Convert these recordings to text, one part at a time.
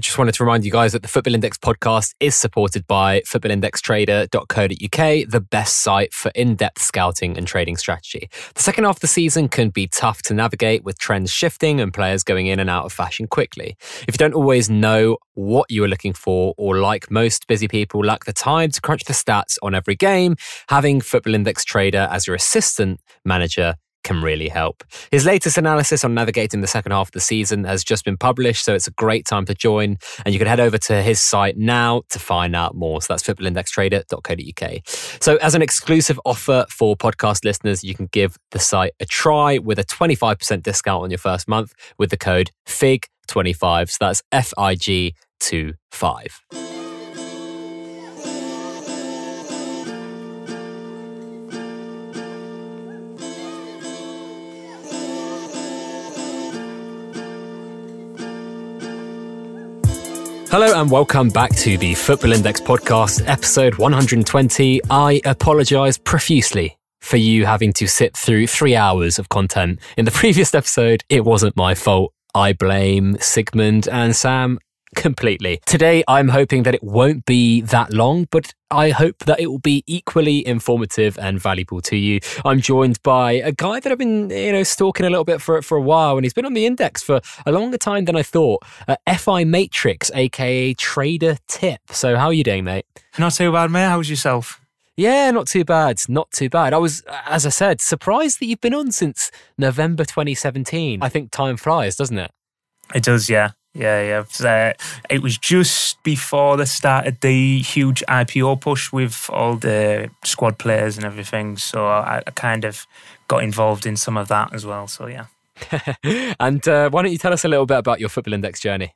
just wanted to remind you guys that the Football Index podcast is supported by footballindextrader.co.uk, the best site for in depth scouting and trading strategy. The second half of the season can be tough to navigate with trends shifting and players going in and out of fashion quickly. If you don't always know what you are looking for, or like most busy people, lack the time to crunch the stats on every game, having Football Index Trader as your assistant manager can really help. His latest analysis on navigating the second half of the season has just been published, so it's a great time to join. And you can head over to his site now to find out more. So that's footballindextrader.co.uk. So, as an exclusive offer for podcast listeners, you can give the site a try with a 25% discount on your first month with the code FIG25. So that's F I G 25. Hello and welcome back to the Football Index podcast, episode 120. I apologise profusely for you having to sit through three hours of content. In the previous episode, it wasn't my fault. I blame Sigmund and Sam completely. Today, I'm hoping that it won't be that long, but I hope that it will be equally informative and valuable to you. I'm joined by a guy that I've been, you know, stalking a little bit for for a while, and he's been on the index for a longer time than I thought. Uh, Fi Matrix, aka Trader Tip. So, how are you doing, mate? Not too bad, mate. How's yourself? Yeah, not too bad. Not too bad. I was, as I said, surprised that you've been on since November 2017. I think time flies, doesn't it? It does, yeah. Yeah, yeah. It was, uh, it was just before they started the huge IPO push with all the squad players and everything. So I, I kind of got involved in some of that as well. So yeah. and uh, why don't you tell us a little bit about your Football Index journey?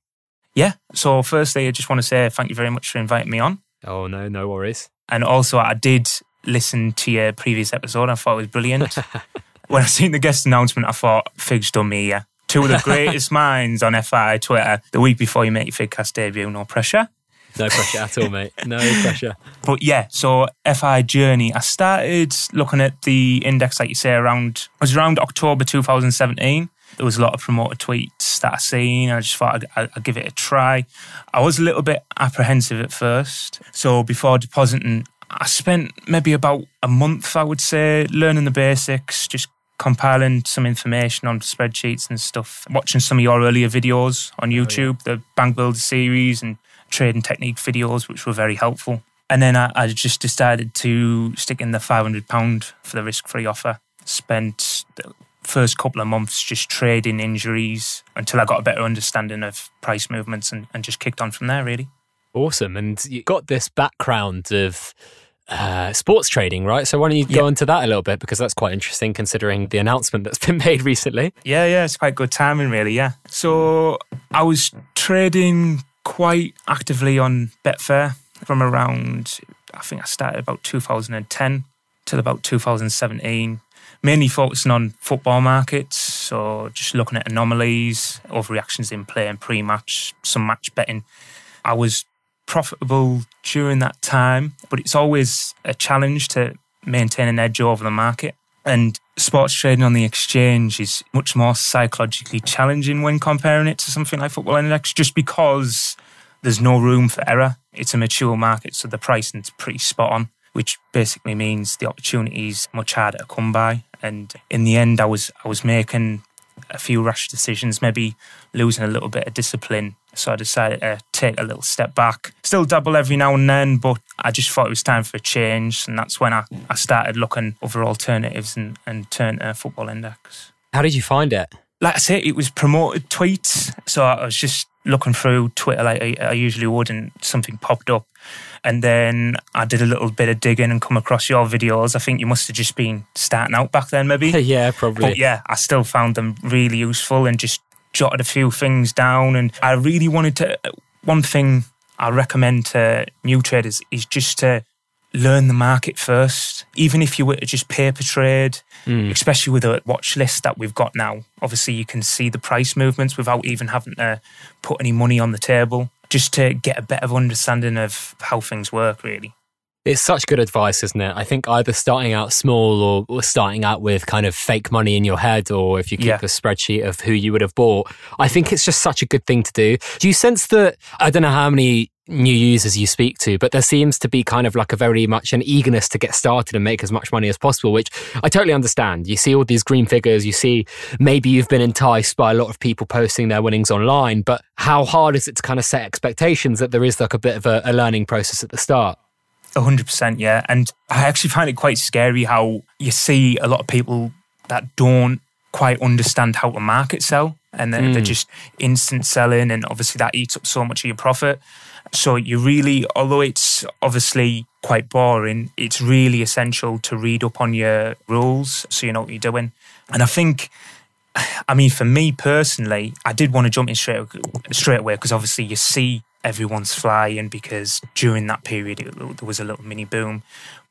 Yeah. So firstly, I just want to say thank you very much for inviting me on. Oh no, no worries. And also, I did listen to your previous episode. I thought it was brilliant. when I seen the guest announcement, I thought Fig's done me. Yeah two of the greatest minds on FI Twitter the week before you make your Figcast debut. No pressure. No pressure at all, mate. No pressure. But yeah, so FI journey. I started looking at the index, like you say, around it was around October 2017. There was a lot of promoter tweets that I seen. I just thought I'd, I'd, give it a try. I was a little bit apprehensive at first. So before depositing, I spent maybe about a month, I would say, learning the basics, just compiling some information on spreadsheets and stuff, watching some of your earlier videos on YouTube, oh, yeah. the Bank Builder series and trading technique videos, which were very helpful. And then I, I just decided to stick in the £500 for the risk free offer. Spent the first couple of months just trading injuries until I got a better understanding of price movements and, and just kicked on from there, really. Awesome. And you got this background of uh, sports trading, right? So why don't you go into that a little bit because that's quite interesting considering the announcement that's been made recently. Yeah, yeah, it's quite good timing, really. Yeah. So I was trading quite actively on Betfair from around, I think I started about 2010 till about 2017. Mainly focusing on football markets, so just looking at anomalies, overreactions in play and pre-match, some match betting. I was profitable during that time, but it's always a challenge to maintain an edge over the market. And sports trading on the exchange is much more psychologically challenging when comparing it to something like Football Index, just because there's no room for error. It's a mature market, so the pricing's pretty spot on, which basically means the opportunity's much harder to come by. And in the end, I was I was making a few rash decisions, maybe losing a little bit of discipline. So I decided to take a little step back. Still double every now and then, but I just thought it was time for a change. And that's when I, I started looking over alternatives and, and turned to Football Index. How did you find it? Like I say, it was promoted tweets. So I was just looking through Twitter like I, I usually would, and something popped up. And then I did a little bit of digging and come across your videos. I think you must have just been starting out back then, maybe. yeah, probably. But yeah, I still found them really useful and just jotted a few things down. And I really wanted to. One thing I recommend to new traders is just to learn the market first. Even if you were to just paper trade, mm. especially with a watch list that we've got now, obviously you can see the price movements without even having to put any money on the table just to get a better understanding of how things work, really. It's such good advice, isn't it? I think either starting out small or, or, starting out with kind of fake money in your head, or if you keep yeah. a spreadsheet of who you would have bought, I think it's just such a good thing to do. Do you sense that? I don't know how many new users you speak to, but there seems to be kind of like a very much an eagerness to get started and make as much money as possible, which I totally understand. You see all these green figures, you see maybe you've been enticed by a lot of people posting their winnings online, but how hard is it to kind of set expectations that there is like a bit of a, a learning process at the start? Hundred percent, yeah. And I actually find it quite scary how you see a lot of people that don't quite understand how to market sell, and they're, mm. they're just instant selling, and obviously that eats up so much of your profit. So you really, although it's obviously quite boring, it's really essential to read up on your rules so you know what you're doing. And I think I mean, for me personally, I did want to jump in straight straight away because obviously you see everyone's flying because during that period it, there was a little mini boom.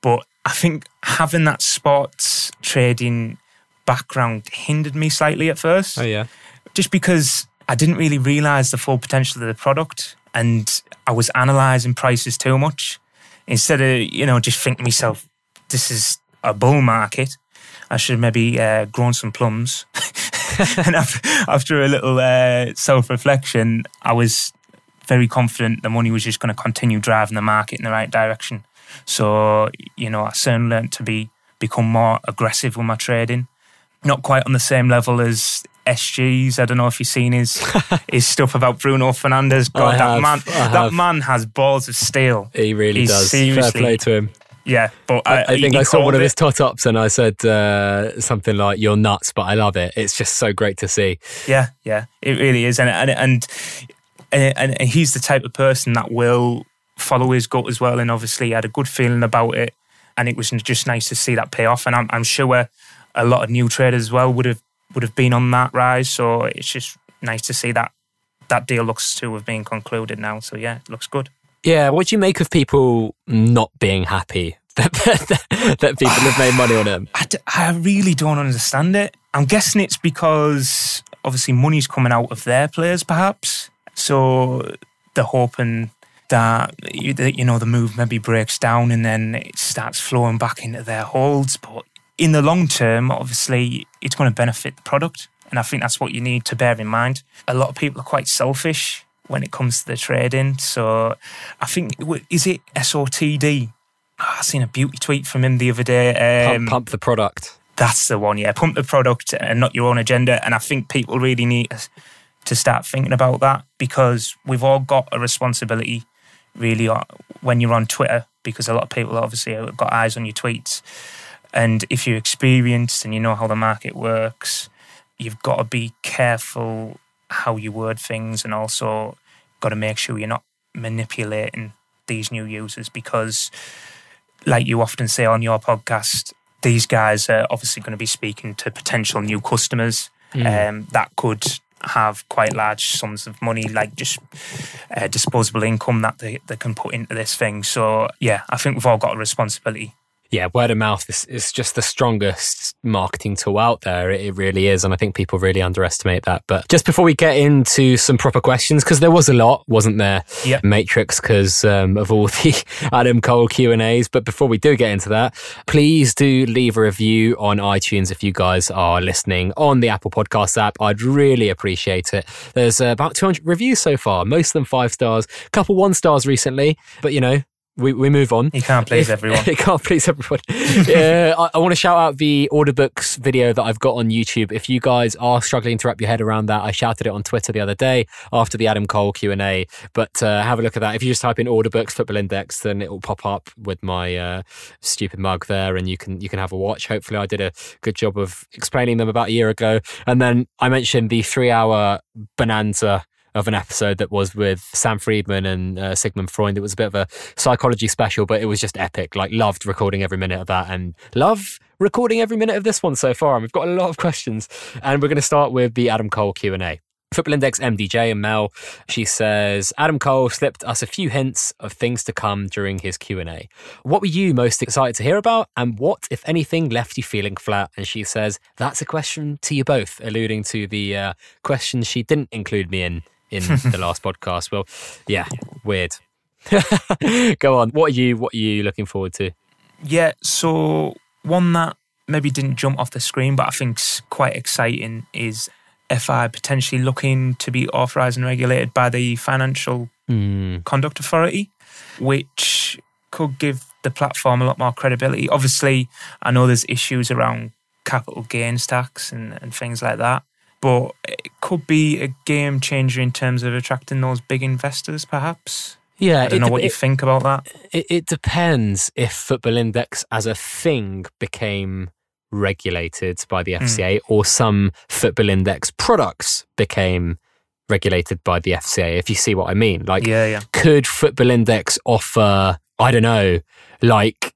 But I think having that sports trading background hindered me slightly at first. Oh yeah, just because I didn't really realize the full potential of the product, and I was analyzing prices too much instead of you know just thinking myself, this is a bull market. I should maybe uh, grown some plums. and after, after a little uh, self reflection, I was very confident the money was just going to continue driving the market in the right direction. So, you know, I soon learned to be become more aggressive with my trading. Not quite on the same level as SG's. I don't know if you've seen his his stuff about Bruno Fernandes. God, that man, that man has balls of steel. He really He's does. Seriously, Fair play to him. Yeah, but I, I think I saw one of his tot ups and I said uh, something like "You're nuts," but I love it. It's just so great to see. Yeah, yeah, it really is, and and and and, and he's the type of person that will follow his gut as well. And obviously, he had a good feeling about it, and it was just nice to see that pay off. And I'm, I'm sure a lot of new traders as well would have would have been on that rise. So it's just nice to see that that deal looks to have been concluded now. So yeah, it looks good. Yeah, what do you make of people not being happy that, that, that people have made money on him? I, d- I really don't understand it. I'm guessing it's because obviously money's coming out of their players, perhaps. So they're hoping that you know the move maybe breaks down and then it starts flowing back into their holds. But in the long term, obviously, it's going to benefit the product, and I think that's what you need to bear in mind. A lot of people are quite selfish when it comes to the trading. So I think is it SOTD? Oh, I seen a beauty tweet from him the other day. Um, pump, pump the product. That's the one, yeah. Pump the product and not your own agenda. And I think people really need to start thinking about that because we've all got a responsibility really uh, when you're on Twitter because a lot of people obviously have got eyes on your tweets. And if you're experienced and you know how the market works, you've got to be careful how you word things and also got to make sure you're not manipulating these new users because, like you often say on your podcast, these guys are obviously going to be speaking to potential new customers. Mm. Um, that could have quite large sums of money, like just uh, disposable income that they, they can put into this thing. So, yeah, I think we've all got a responsibility yeah, word of mouth is, is just the strongest marketing tool out there. It, it, really is. And I think people really underestimate that. But just before we get into some proper questions, because there was a lot, wasn't there? Yeah. Matrix, because um, of all the Adam Cole Q&As. But before we do get into that, please do leave a review on iTunes if you guys are listening on the Apple Podcast app. I'd really appreciate it. There's uh, about 200 reviews so far, most of them five stars, a couple one stars recently. But, you know, we, we move on. You can't please everyone. you can't please everyone. yeah, I, I, want to shout out the order books video that I've got on YouTube. If you guys are struggling to wrap your head around that, I shouted it on Twitter the other day after the Adam Cole Q and A. But uh, have a look at that. If you just type in order books football index, then it will pop up with my uh, stupid mug there, and you can you can have a watch. Hopefully, I did a good job of explaining them about a year ago. And then I mentioned the three hour bonanza of an episode that was with Sam Friedman and uh, Sigmund Freud. It was a bit of a psychology special, but it was just epic. Like, loved recording every minute of that and love recording every minute of this one so far. And we've got a lot of questions. And we're going to start with the Adam Cole Q&A. Football Index MDJ and Mel, she says Adam Cole slipped us a few hints of things to come during his Q&A. What were you most excited to hear about and what if anything left you feeling flat? And she says that's a question to you both, alluding to the uh, questions she didn't include me in in the last podcast. Well, yeah, weird. Go on. What are you what are you looking forward to? Yeah, so one that maybe didn't jump off the screen, but I think's quite exciting is FI potentially looking to be authorised and regulated by the Financial Mm. Conduct Authority, which could give the platform a lot more credibility. Obviously, I know there's issues around capital gains tax and, and things like that, but it could be a game changer in terms of attracting those big investors, perhaps. Yeah, I don't know what you think about that. It, it depends if Football Index as a thing became regulated by the hmm. FCA or some Football Index products became regulated by the FCA, if you see what I mean. Like, Yeah, yeah. could Football Index offer, I don't know, like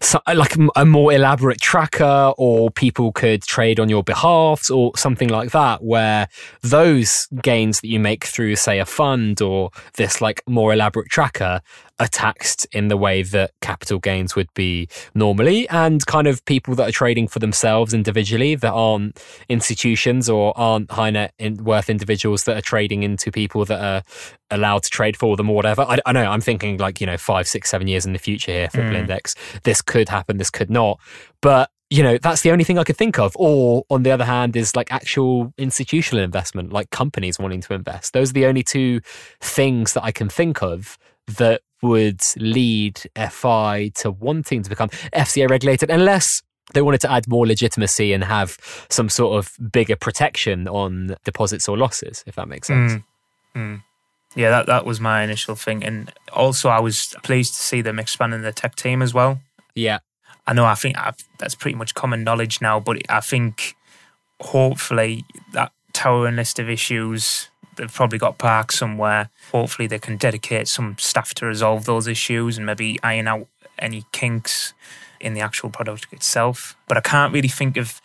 so, like a more elaborate tracker or people could trade on your behalf or something like that where those gains that you make through say a fund or this like more elaborate tracker are taxed in the way that capital gains would be normally and kind of people that are trading for themselves individually that aren't institutions or aren't high net worth individuals that are trading into people that are allowed to trade for them or whatever. I, I know I'm thinking like, you know, five, six, seven years in the future here, Football Mm. Index. This could happen, this could not. But, you know, that's the only thing I could think of. Or on the other hand, is like actual institutional investment, like companies wanting to invest. Those are the only two things that I can think of that would lead FI to wanting to become FCA regulated, unless they wanted to add more legitimacy and have some sort of bigger protection on deposits or losses, if that makes sense. Mm, mm. Yeah, that, that was my initial thing. And also, I was pleased to see them expanding the tech team as well. Yeah. I know, I think I've, that's pretty much common knowledge now, but I think hopefully that towering list of issues, they've probably got parked somewhere. Hopefully, they can dedicate some staff to resolve those issues and maybe iron out any kinks in the actual product itself. But I can't really think of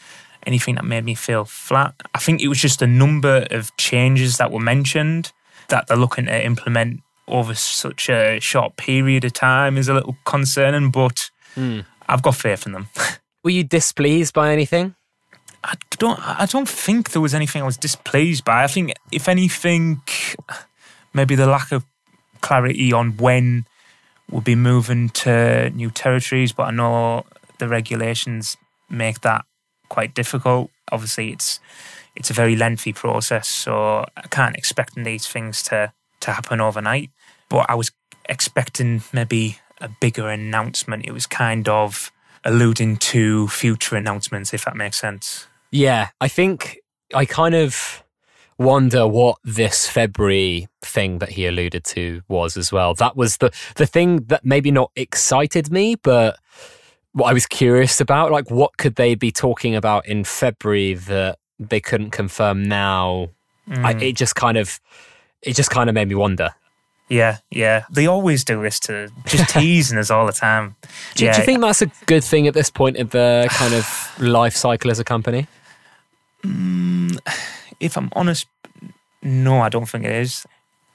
anything that made me feel flat. I think it was just a number of changes that were mentioned that they're looking to implement over such a short period of time is a little concerning, but Mm. I've got faith in them. Were you displeased by anything? I don't. I don't think there was anything I was displeased by. I think, if anything, maybe the lack of clarity on when we'll be moving to new territories. But I know the regulations make that quite difficult. Obviously, it's it's a very lengthy process, so I can't expect these things to to happen overnight. But I was expecting maybe a bigger announcement. It was kind of alluding to future announcements, if that makes sense. Yeah, I think I kind of wonder what this February thing that he alluded to was as well. That was the the thing that maybe not excited me, but what I was curious about. Like, what could they be talking about in February that they couldn't confirm now? I, Mm. it just kind of, it just kind of made me wonder. Yeah, yeah. They always do this to just teasing us all the time. Do, yeah, do you think that's a good thing at this point in the kind of life cycle as a company? Mm, if I'm honest, no, I don't think it is.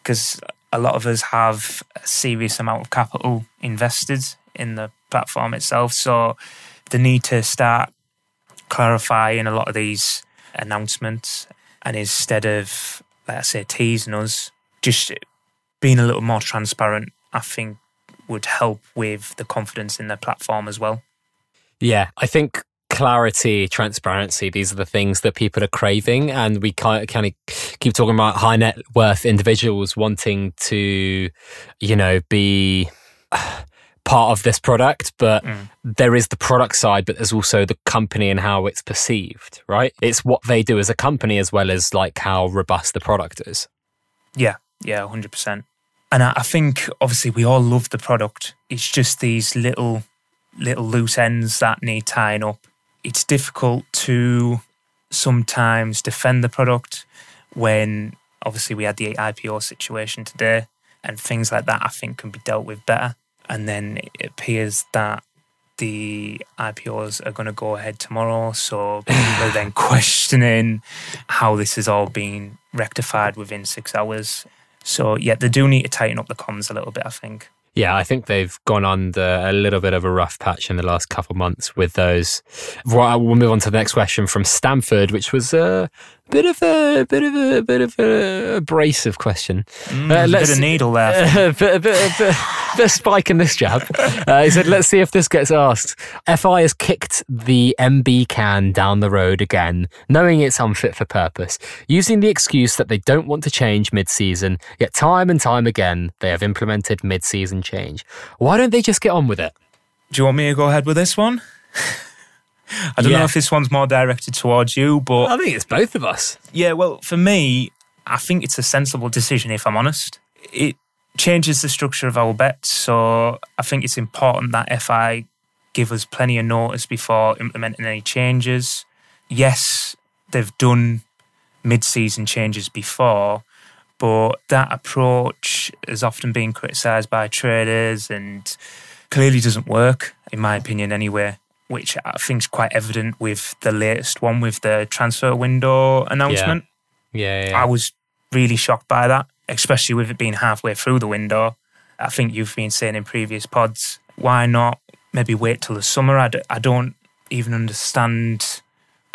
Because a lot of us have a serious amount of capital invested in the platform itself. So the need to start clarifying a lot of these announcements and instead of, I say, teasing us, just being a little more transparent, I think would help with the confidence in the platform as well. Yeah, I think clarity, transparency, these are the things that people are craving. And we kind of, keep talking about high net worth individuals wanting to, you know, be part of this product. But Mm. there is the product side, but there's also the company and how it's perceived, right? It's what they do as a company as well as like how robust the product is. Yeah, yeah, hundred percent. And I, I think obviously we all love the product. It's just these little little loose ends that need tying up. It's difficult to sometimes defend the product when obviously we had the IPO situation today and things like that I think can be dealt with better. And then it appears that the IPOs are going to go ahead tomorrow. So people are then questioning how this has all been rectified within six hours. So, yeah, they do need to tighten up the comms a little bit, I think. Yeah, I think they've gone under a little bit of a rough patch in the last couple of months with those. Well, move on to the next question from Stanford, which was a bit of a bit of a bit of a abrasive question. Mm, uh, bit of needle there. A bit, a bit, a bit, bit of spike in this jab. Uh, he said, "Let's see if this gets asked." FI has kicked the MB can down the road again, knowing it's unfit for purpose, using the excuse that they don't want to change mid-season. Yet time and time again, they have implemented mid-season change. Why don't they just get on with it? Do you want me to go ahead with this one? I don't yeah. know if this one's more directed towards you, but I think it's both of us. Yeah, well, for me, I think it's a sensible decision. If I'm honest, it changes the structure of our bets, so I think it's important that FI give us plenty of notice before implementing any changes. Yes, they've done mid-season changes before, but that approach has often been criticised by traders and clearly doesn't work, in my opinion, anyway. Which I think is quite evident with the latest one with the transfer window announcement. Yeah. yeah, yeah. I was really shocked by that, especially with it being halfway through the window. I think you've been saying in previous pods, why not maybe wait till the summer? I d- I don't even understand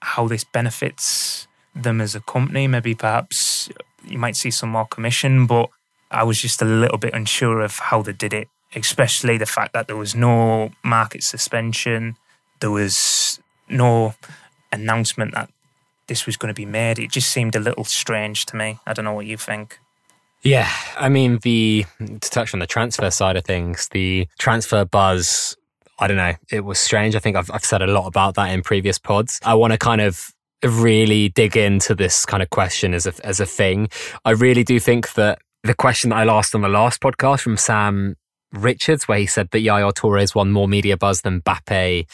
how this benefits them as a company. Maybe perhaps you might see some more commission, but I was just a little bit unsure of how they did it, especially the fact that there was no market suspension, there was no announcement that this was going to be made. It just seemed a little strange to me. I don't know what you think. Yeah, I mean, the to touch on the transfer side of things, the transfer buzz. I don't know. It was strange. I think I've I've said a lot about that in previous pods. I want to kind of really dig into this kind of question as a as a thing. I really do think that the question that I asked on the last podcast from Sam Richards, where he said that Yaya Touré won more media buzz than Mbappe,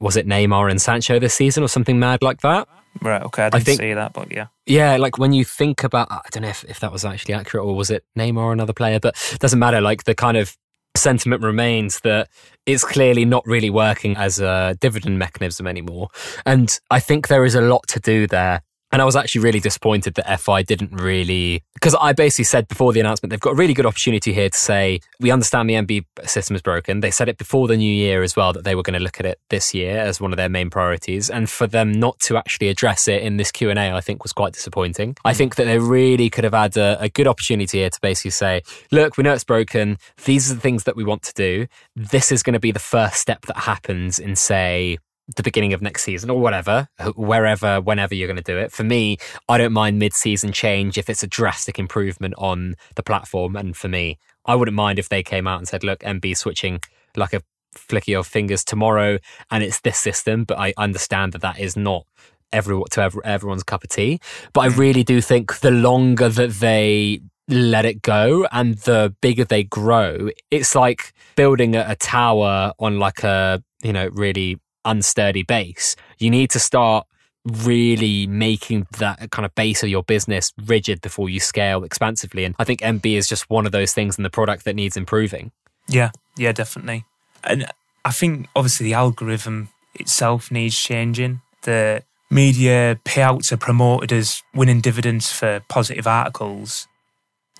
was it Neymar and Sancho this season or something mad like that? Right. Okay. I didn't I think, see that, but yeah. Yeah, like when you think about, I don't know if, if that was actually accurate or was it Neymar or another player, but it doesn't matter. Like the kind of sentiment remains that it's clearly not really working as a dividend mechanism anymore. And I think there is a lot to do there and I was actually really disappointed that FI didn't really, because I basically said before the announcement, they've got a really good opportunity here to say, we understand the MB system is broken. They said it before the new year as well, that they were going to look at it this year as one of their main priorities. And for them not to actually address it in this Q&A, I think was quite disappointing. I mm. think that they really could have had a, a good opportunity here to basically say, look, we know it's broken. These are the things that we want to do. This is going to be the first step that happens in, say, the beginning of next season or whatever, wherever, whenever you're going to do it. For me, I don't mind mid season change if it's a drastic improvement on the platform. And for me, I wouldn't mind if they came out and said, look, MB switching like a flick of your fingers tomorrow and it's this system. But I understand that that is not every, to every, everyone's cup of tea. But I mm. really do think the longer that they let it go and the bigger they grow, it's like building a, a tower on like a, you know, really unsturdy base. You need to start really making that kind of base of your business rigid before you scale expansively. And I think MB is just one of those things in the product that needs improving. Yeah, yeah, definitely. And I think obviously the algorithm itself needs changing. The media payouts are promoted as winning dividends for positive articles.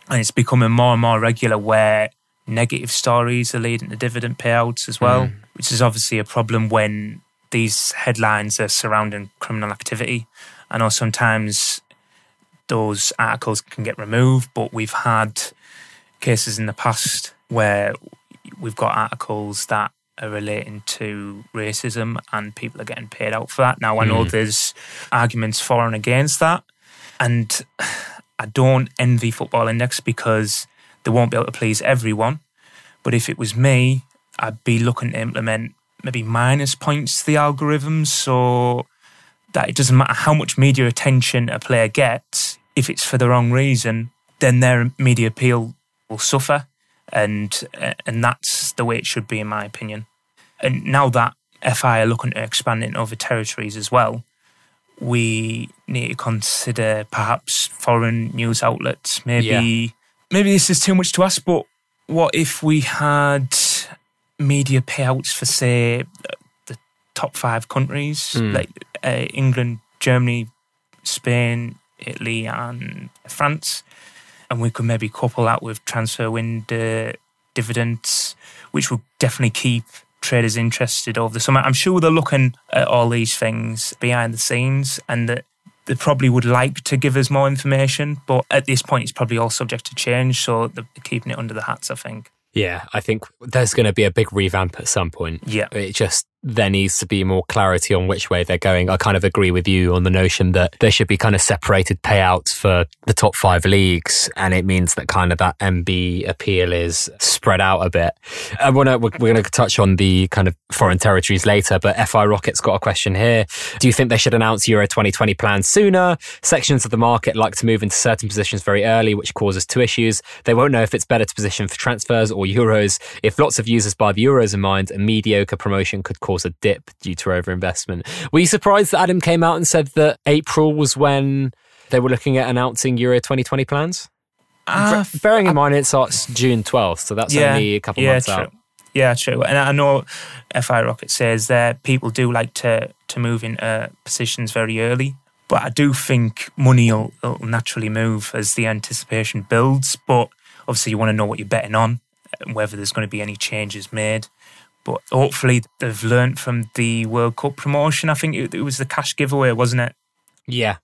And it's becoming more and more regular where negative stories are leading to dividend payouts as well, mm. Which is obviously a problem when these headlines are surrounding criminal activity. I know sometimes those articles can get removed, but we've had cases in the past where we've got articles that are relating to racism and people are getting paid out for that. Now, I know mm. there's arguments for and against that. And I don't envy Football Index because they won't be able to please everyone. But if it was me, I'd be looking to implement maybe minus points to the algorithms so that it doesn't matter how much media attention a player gets, if it's for the wrong reason, then their media appeal will suffer. And and that's the way it should be, in my opinion. And now that FI are looking to expand in other territories as well, we need to consider perhaps foreign news outlets, maybe yeah maybe this is too much to ask, but what if we had media payouts for, say, the top five countries, mm. like uh, England, Germany, Spain, Italy, and France? And we could maybe couple that with transfer window dividends, which will definitely keep traders interested over the summer. I'm sure they're looking at all these things behind the scenes and that they probably would like to give us more information, but at this point, it's probably all subject to change. So they're keeping it under the hats, I think. Yeah, I think there's going to be a big revamp at some point. Yeah. It just there needs to be more clarity on which way they're going. I kind of agree with you on the notion that there should be kind of separated payouts for the top five leagues, and it means that kind of that MB appeal is spread out a bit. I want to we're, we're going to touch on the kind of foreign territories later, but FI Rocket's got a question here. Do you think they should announce Euro 2020 plans sooner? Sections of the market like to move into certain positions very early, which causes two issues. They won't know if it's better to position for transfers or Euros. If lots of users buy the Euros in mind, a mediocre promotion could cause cause a dip due to overinvestment. Were you surprised that Adam came out and said that April was when they were looking at announcing Euro 2020 plans? Uh, bearing in mind it starts June 12th, so that's yeah, only a couple yeah, months true. out. Yeah, true. And I know FI Rocket says that people do like to, to move in uh, positions very early. But I do think money will, will naturally move as the anticipation builds. But obviously, you want to know what you're betting on, whether there's going to be any changes made. But hopefully they've learned from the World Cup promotion. I think it, it was the cash giveaway, wasn't it? Yeah.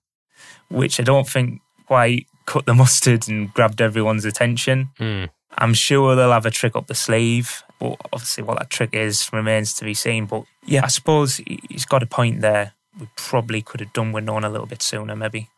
Which I don't think quite cut the mustard and grabbed everyone's attention. Mm. I'm sure they'll have a trick up the sleeve, but obviously what that trick is remains to be seen. But yeah, I suppose he's got a point there. We probably could have done with knowing a little bit sooner, maybe.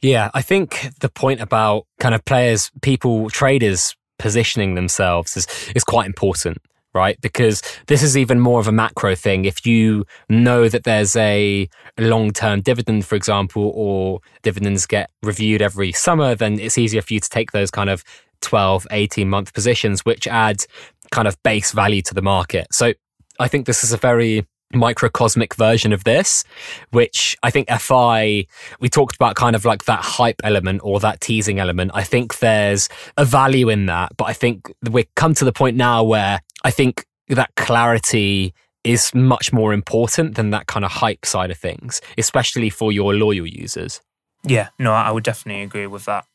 Yeah, I think the point about kind of players, people, traders positioning themselves is is quite important right? Because this is even more of a macro thing. If you know that there's a long term dividend, for example, or dividends get reviewed every summer, then it's easier for you to take those kind of 12, 18 month positions, which add kind of base value to the market. So I think this is a very microcosmic version of this, which I think FI, we talked about kind of like that hype element or that teasing element. I think there's a value in that, but I think we've come to the point now where I think that clarity is much more important than that kind of hype side of things, especially for your loyal users. Yeah, no, I would definitely agree with that.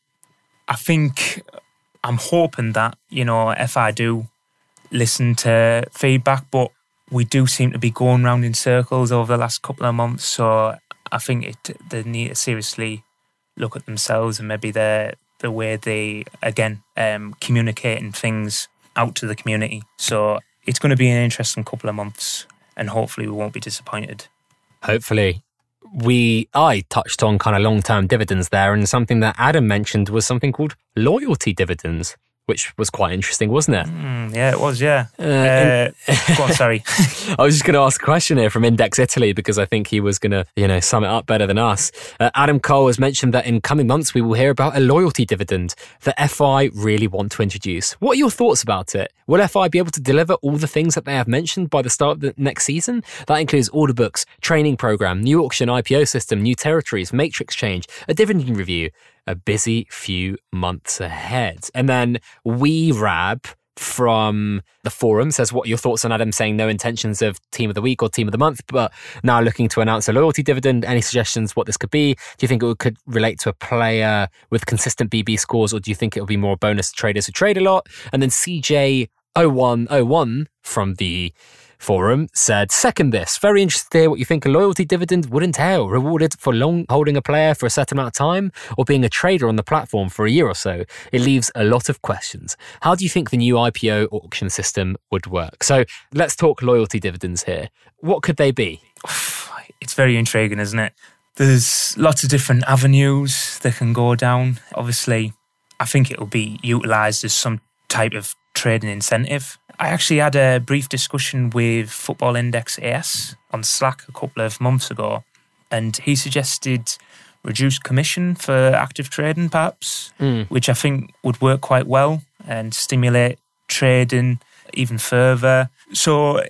I think I'm hoping that, you know, FI do listen to feedback, but we do seem to be going round in circles over the last couple of months. So I think it, they need to seriously look at themselves and maybe the the way they again um, communicating things out to the community. So it's going to be an interesting couple of months, and hopefully we won't be disappointed. Hopefully. We I touched on kind of long term dividends there, and something that Adam mentioned was something called loyalty dividends which was quite interesting, wasn't it? Mm, yeah, it was. Yeah. Uh, uh, go on, sorry. I was just going to ask a question here from Index Italy because I think he was going to, you know, sum it up better than us. Uh, Adam Cole has mentioned that in coming months we will hear about a loyalty dividend that FI really want to introduce. What are your thoughts about it? Will FI be able to deliver all the things that they have mentioned by the start of the next season? That includes order books, training program, new auction IPO system, new territories, matrix change, a dividend review a busy few months ahead. And then we Rab from the forum says, What are your thoughts on Adam saying no intentions of team of the week or team of the month, but now looking to announce a loyalty dividend? Any suggestions what this could be? Do you think it could relate to a player with consistent BB scores, or do you think it will be more bonus to traders who trade a lot? And then CJ0101 from the Forum said, Second this, very interested to hear what you think a loyalty dividend would entail. Rewarded for long holding a player for a certain amount of time or being a trader on the platform for a year or so. It leaves a lot of questions. How do you think the new IPO auction system would work? So let's talk loyalty dividends here. What could they be? It's very intriguing, isn't it? There's lots of different avenues that can go down. Obviously, I think it will be utilised as some type of trading incentive I actually had a brief discussion with Football Index AS on Slack a couple of months ago, and he suggested reduced commission for active trading, perhaps, mm. which I think would work quite well and stimulate trading even further. So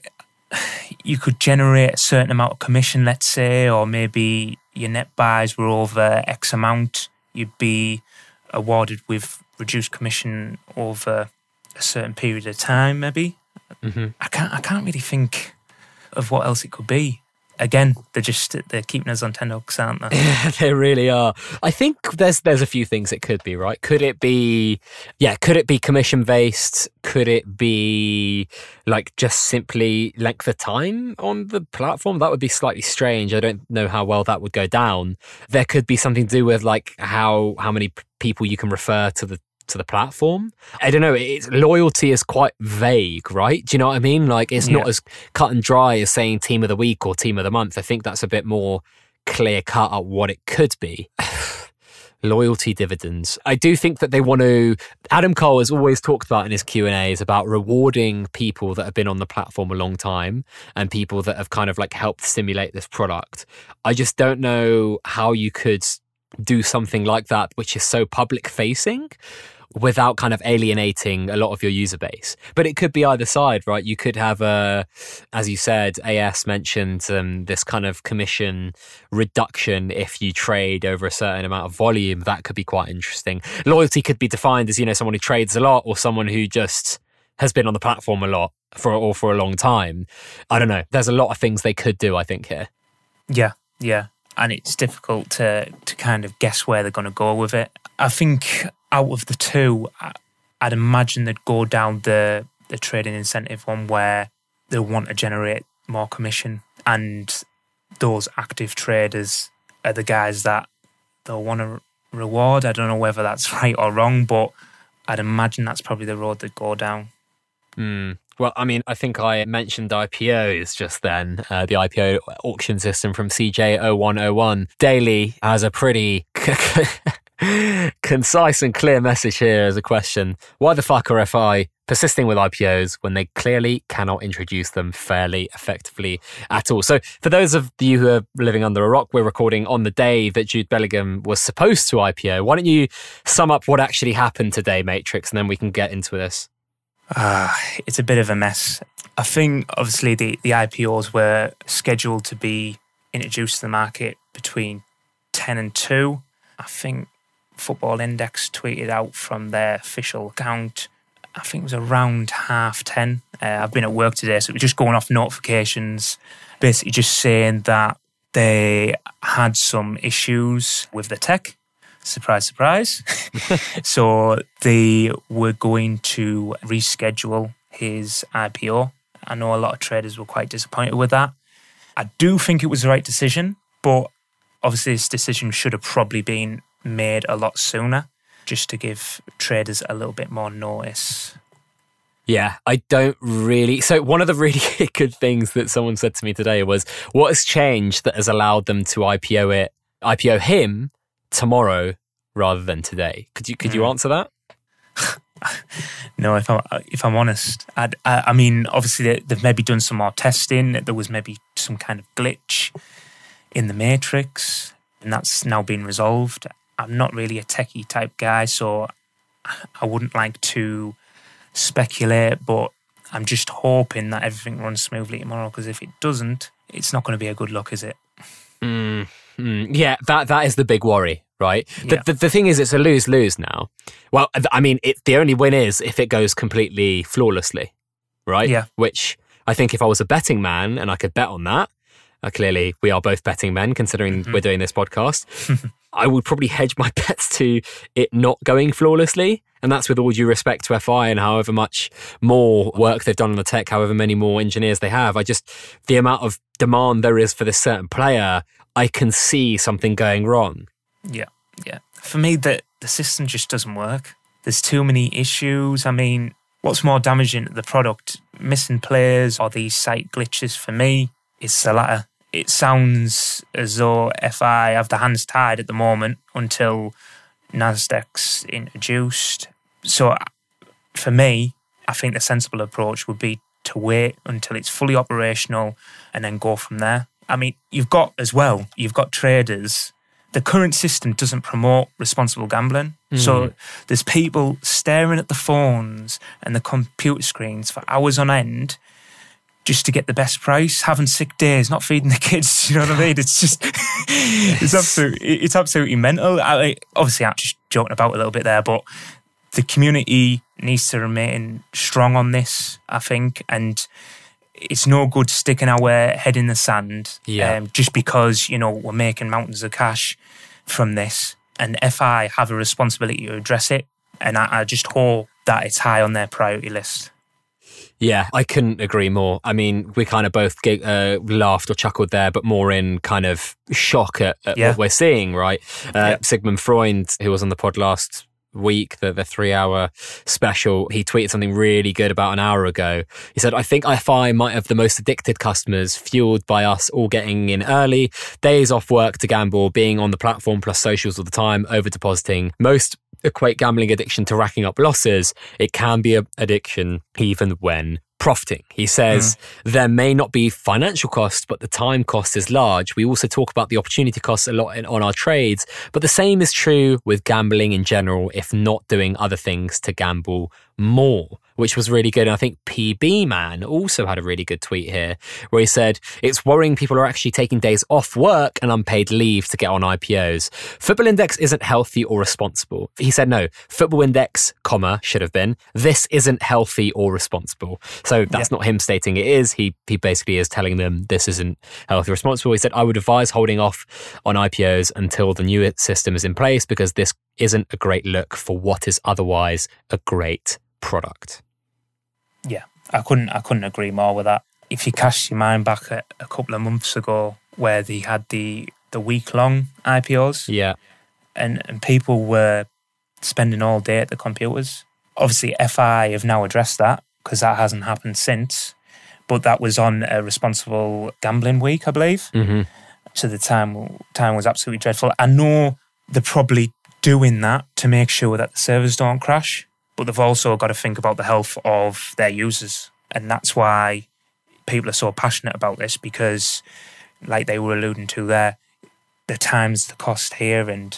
you could generate a certain amount of commission, let's say, or maybe your net buys were over X amount, you'd be awarded with reduced commission over a certain period of time, maybe. Mm-hmm. I can't. I can't really think of what else it could be. again, they're just they're keeping us on tenterhooks, aren't they? Yeah, they really are. I think there's there's a few things it could be, right? Could it be, yeah? Could it be commission based? Could it be like just simply length of time on the platform? That would be slightly strange. I don't know how well that would go down. There could be something to do with like how how many people you can refer to the to the platform. I don't know. It's loyalty is quite vague, right? Do you know what I mean? Like it's yeah. not as cut and dry as saying team of the week or team of the month. I think that's a bit more clear cut at what it could be. loyalty dividends. I do think that they want to. Adam Cole has always talked about in his Q and A's about rewarding people that have been on the platform a long time and people that have kind of like helped stimulate this product. I just don't know how you could do something like that, which is so public facing without kind of alienating a lot of your user base. But it could be either side, right? You could have a, as you said, AS mentioned um, this kind of commission reduction if you trade over a certain amount of volume. That could be quite interesting. Loyalty could be defined as, you know, someone who trades a lot or someone who just has been on the platform a lot for or for a long time. I don't know. There's a lot of things they could do, I think, here. Yeah, yeah and it's difficult to to kind of guess where they're going to go with it. I think out of the two, I'd imagine they'd go down the the trading incentive one where they want to generate more commission, and those active traders are the guys that they'll want to reward. I don't know whether that's right or wrong, but I'd imagine that's probably the road they'd go down. Mm. Well, I mean, I think I mentioned IPOs just then. Uh, the IPO auction system from CJ0101 Daily has a pretty concise and clear message here as a question. Why the fuck are FI persisting with IPOs when they clearly cannot introduce them fairly effectively at all? So, for those of you who are living under a rock, we're recording on the day that Jude Bellingham was supposed to IPO. Why don't you sum up what actually happened today, Matrix, and then we can get into this? Uh, it's a bit of a mess. I think obviously the, the IPOs were scheduled to be introduced to the market between 10 and 2. I think Football Index tweeted out from their official account. I think it was around half 10. Uh, I've been at work today, so it was just going off notifications, basically just saying that they had some issues with the tech. Surprise, surprise. so they were going to reschedule his IPO. I know a lot of traders were quite disappointed with that. I do think it was the right decision, but obviously this decision should have probably been made a lot sooner just to give traders a little bit more notice. Yeah, I don't really. So, one of the really good things that someone said to me today was what has changed that has allowed them to IPO it, IPO him tomorrow rather than today? Could you could you hmm. answer that? no, if I'm if I'm honest, I'd, I, I mean, obviously they've maybe done some more testing. There was maybe some kind of glitch in the matrix, and that's now been resolved. I'm not really a techie type guy, so I wouldn't like to speculate, but I'm just hoping that everything runs smoothly tomorrow because if it doesn't, it's not going to be a good look, is it? Mm, yeah, that that is the big worry, right? The, yeah. the, the thing is, it's a lose lose now. Well, I mean, it, the only win is if it goes completely flawlessly, right? Yeah. Which I think if I was a betting man and I could bet on that, uh, clearly we are both betting men considering mm-hmm. we're doing this podcast. I would probably hedge my bets to it not going flawlessly. And that's with all due respect to FI and however much more work they've done on the tech, however many more engineers they have. I just, the amount of demand there is for this certain player, I can see something going wrong. Yeah, yeah. For me, the, the system just doesn't work. There's too many issues. I mean, what's more damaging to the product, missing players or these site glitches for me? It's the latter it sounds as though FI have the hands tied at the moment until Nasdaq's introduced. So for me, I think the sensible approach would be to wait until it's fully operational and then go from there. I mean, you've got as well, you've got traders. The current system doesn't promote responsible gambling. Mm. So there's people staring at the phones and the computer screens for hours on end just to get the best price, having sick days, not feeding the kids. You know what I mean? It's just, it's absolutely, it's absolutely mental. I, obviously, I'm just joking about a little bit there, but the community needs to remain strong on this, I think. And it's no good sticking our head in the sand Yeah. um, just because, you know, we're making mountains of cash from this. And FI have a responsibility to address it. And I, I just hope that it's high on their priority list. Yeah, I couldn't agree more. I mean, we kind of both uh, laughed or chuckled there, but more in kind of shock at, at Yeah. what we're seeing, right? Uh, Yeah. Sigmund Freund, who was on the pod last week, the, the three hour special, he tweeted something really good about an hour ago. He said, I think I might have the most addicted customers, fueled by us all getting in early, days off work to gamble, being on the platform plus socials all the time, over depositing. Most equate gambling addiction to racking up losses. It can be an addiction even when profiting. He says hmm. there may not be financial cost, but the time cost is large. We also talk about the opportunity costs a lot in, on our trades, but the same is true with gambling in general, if not doing other things to gamble more. Which was really good. And I think PB Man also had a really good tweet here where he said, It's worrying people are actually taking days off work and unpaid leave to get on IPOs. Football Index isn't healthy or responsible. He said, No, Football Index, comma, should have been, this isn't healthy or responsible. So that's not him stating it is. He, he basically is telling them this isn't healthy or responsible. He said, I would advise holding off on IPOs until the new system is in place because this isn't a great look for what is otherwise a great product. Yeah, I couldn't I couldn't agree more with that. If you cast your mind back a, a couple of months ago where they had the the week long IPOs Yeah. and, and people were spending all day at the computers. Obviously FI have now addressed that because that hasn't happened since. But that was on a responsible gambling week, I believe. hmm So the time time was absolutely dreadful. I know they're probably doing that to make sure that the servers don't crash, but they've also got to think about the health of their users. And that's why people are so passionate about this because, like they were alluding to there, the times the cost here and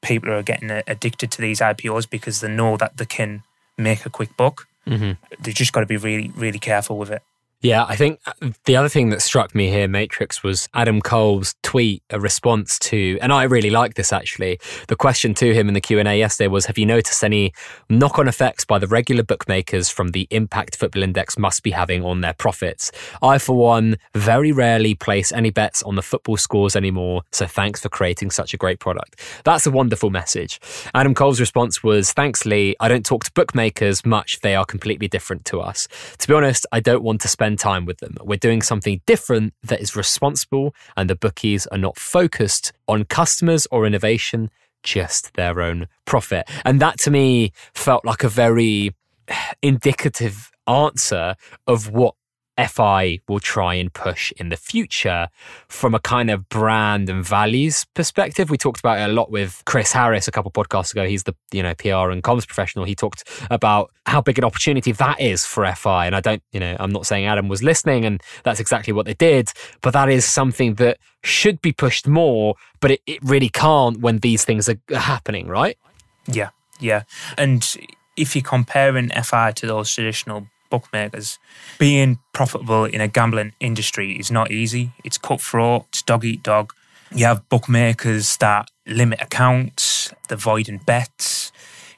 people are getting addicted to these IPOs because they know that they can make a quick buck. hmm They just got to be really, really careful with it. Yeah, I think uh, the other thing that struck me here, Matrix, was Adam Cole's tweet, a response to, and I really like this actually. The question to him in the Q and A yesterday was, "Have you noticed any knock-on effects by the regular bookmakers from the impact Football Index must be having on their profits?" I, for one, very rarely place any bets on the football scores anymore. So thanks for creating such a great product. That's a wonderful message. Adam Cole's response was, "Thanks, Lee. I don't talk to bookmakers much. They are completely different to us. To be honest, I don't want to spend time with them. We're doing something different that is responsible, and the bookies are not focused on customers or innovation, just their own profit. And that to me felt like a very indicative answer of what FI will try and push in the future from a kind of brand and values perspective. We talked about it a lot with Chris Harris a couple podcasts ago. He's the you know PR and comms professional. He talked about how big an opportunity that is for FI. And I don't, you know, I'm not saying Adam was listening and that's exactly what they did, but that is something that should be pushed more, but it, it really can't when these things are happening, right? Yeah, yeah. And if you're comparing FI to those traditional bookmakers, being profitable in a gambling industry is not easy. It's cutthroat, it's dog eat dog. You have bookmakers that limit accounts, they're voiding bets,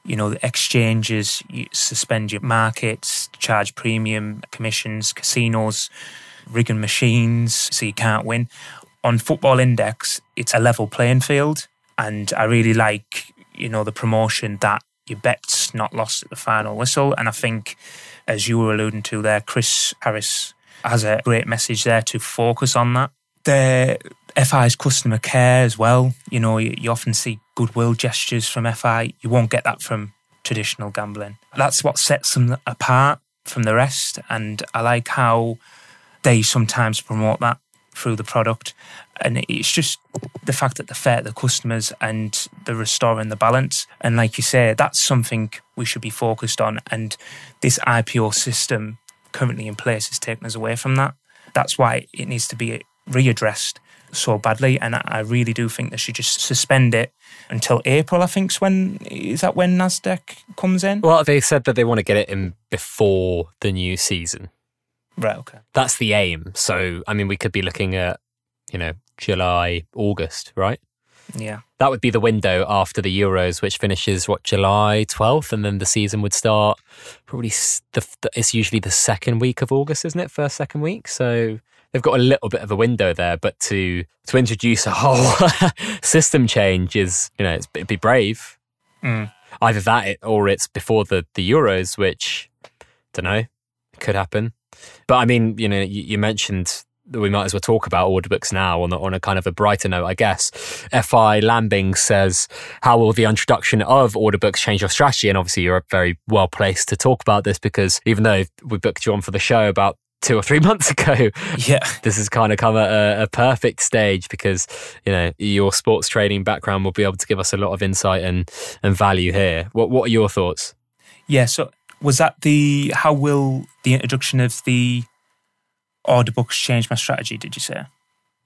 you know, the exchanges, you suspend your markets, charge premium commissions, casinos, rigging machines so you can't win. On Football Index, it's a level playing field. And I really like, you know, the promotion that your bet's not lost at the final whistle. And I think, as you were alluding to there, Chris Harris has a great message there to focus on that. The FI's customer care as well. You know, you, you often see goodwill gestures from FI. You won't get that from traditional gambling. That's what sets them apart from the rest. And I like how they sometimes promote that through the product. And it's just the fact that they're fair to the customers and they're restoring the balance. And like you say, that's something we should be focused on. And this IPO system currently in place is taking us away from that. That's why it needs to be readdressed so badly. And I really do think they should just suspend it until April, I think, when is that when NASDAQ comes in? Well, they said that they want to get it in before the new season. Right, okay. That's the aim. So, I mean, we could be looking at, you know, July, August, right? Yeah. That would be the window after the Euros, which finishes what July 12th, and then the season would start probably the, it's usually the second week of August, isn't it? First, second week. So they've got a little bit of a window there, but to to introduce a whole system change is, you know, it's, it'd be brave. Mm. Either that or it's before the, the Euros, which, don't know, could happen. But I mean, you know, you, you mentioned that we might as well talk about order books now on, on a kind of a brighter note, I guess. FI Lambing says, How will the introduction of order books change your strategy? And obviously, you're very well placed to talk about this because even though we booked you on for the show about two or three months ago, yeah, this has kind of come at a, a perfect stage because you know your sports trading background will be able to give us a lot of insight and and value here. What what are your thoughts? Yeah, so was that the how will the introduction of the order books change my strategy? Did you say?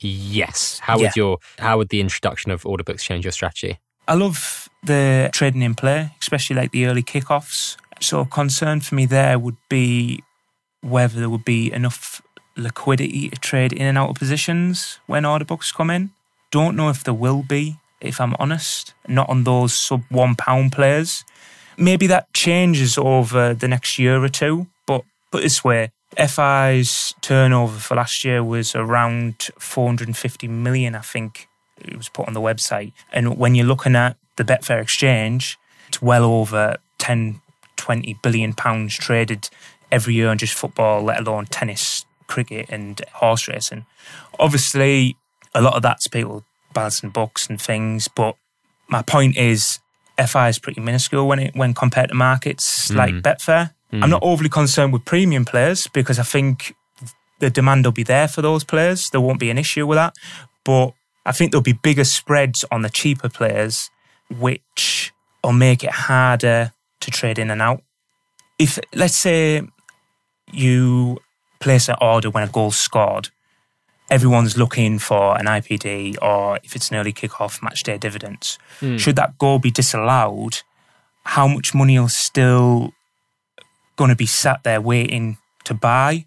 Yes. How yeah. would your how would the introduction of order books change your strategy? I love the trading in play, especially like the early kickoffs. So a concern for me there would be whether there would be enough liquidity to trade in and out of positions when order books come in. Don't know if there will be, if I'm honest. Not on those sub one pound players. Maybe that changes over the next year or two. But put this way, FI's turnover for last year was around 450 million, I think it was put on the website. And when you're looking at the Betfair exchange, it's well over 10, 20 billion pounds traded every year on just football, let alone tennis, cricket, and horse racing. Obviously, a lot of that's people balancing books and things, but my point is FI is pretty minuscule when it when compared to markets mm. like Betfair. Mm. I'm not overly concerned with premium players because I think the demand will be there for those players. There won't be an issue with that. But I think there'll be bigger spreads on the cheaper players, which will make it harder to trade in and out. If, let's say, you place an order when a goal's scored, everyone's looking for an IPD or if it's an early kickoff match day dividends. Mm. Should that goal be disallowed, how much money will still going to be sat there waiting to buy.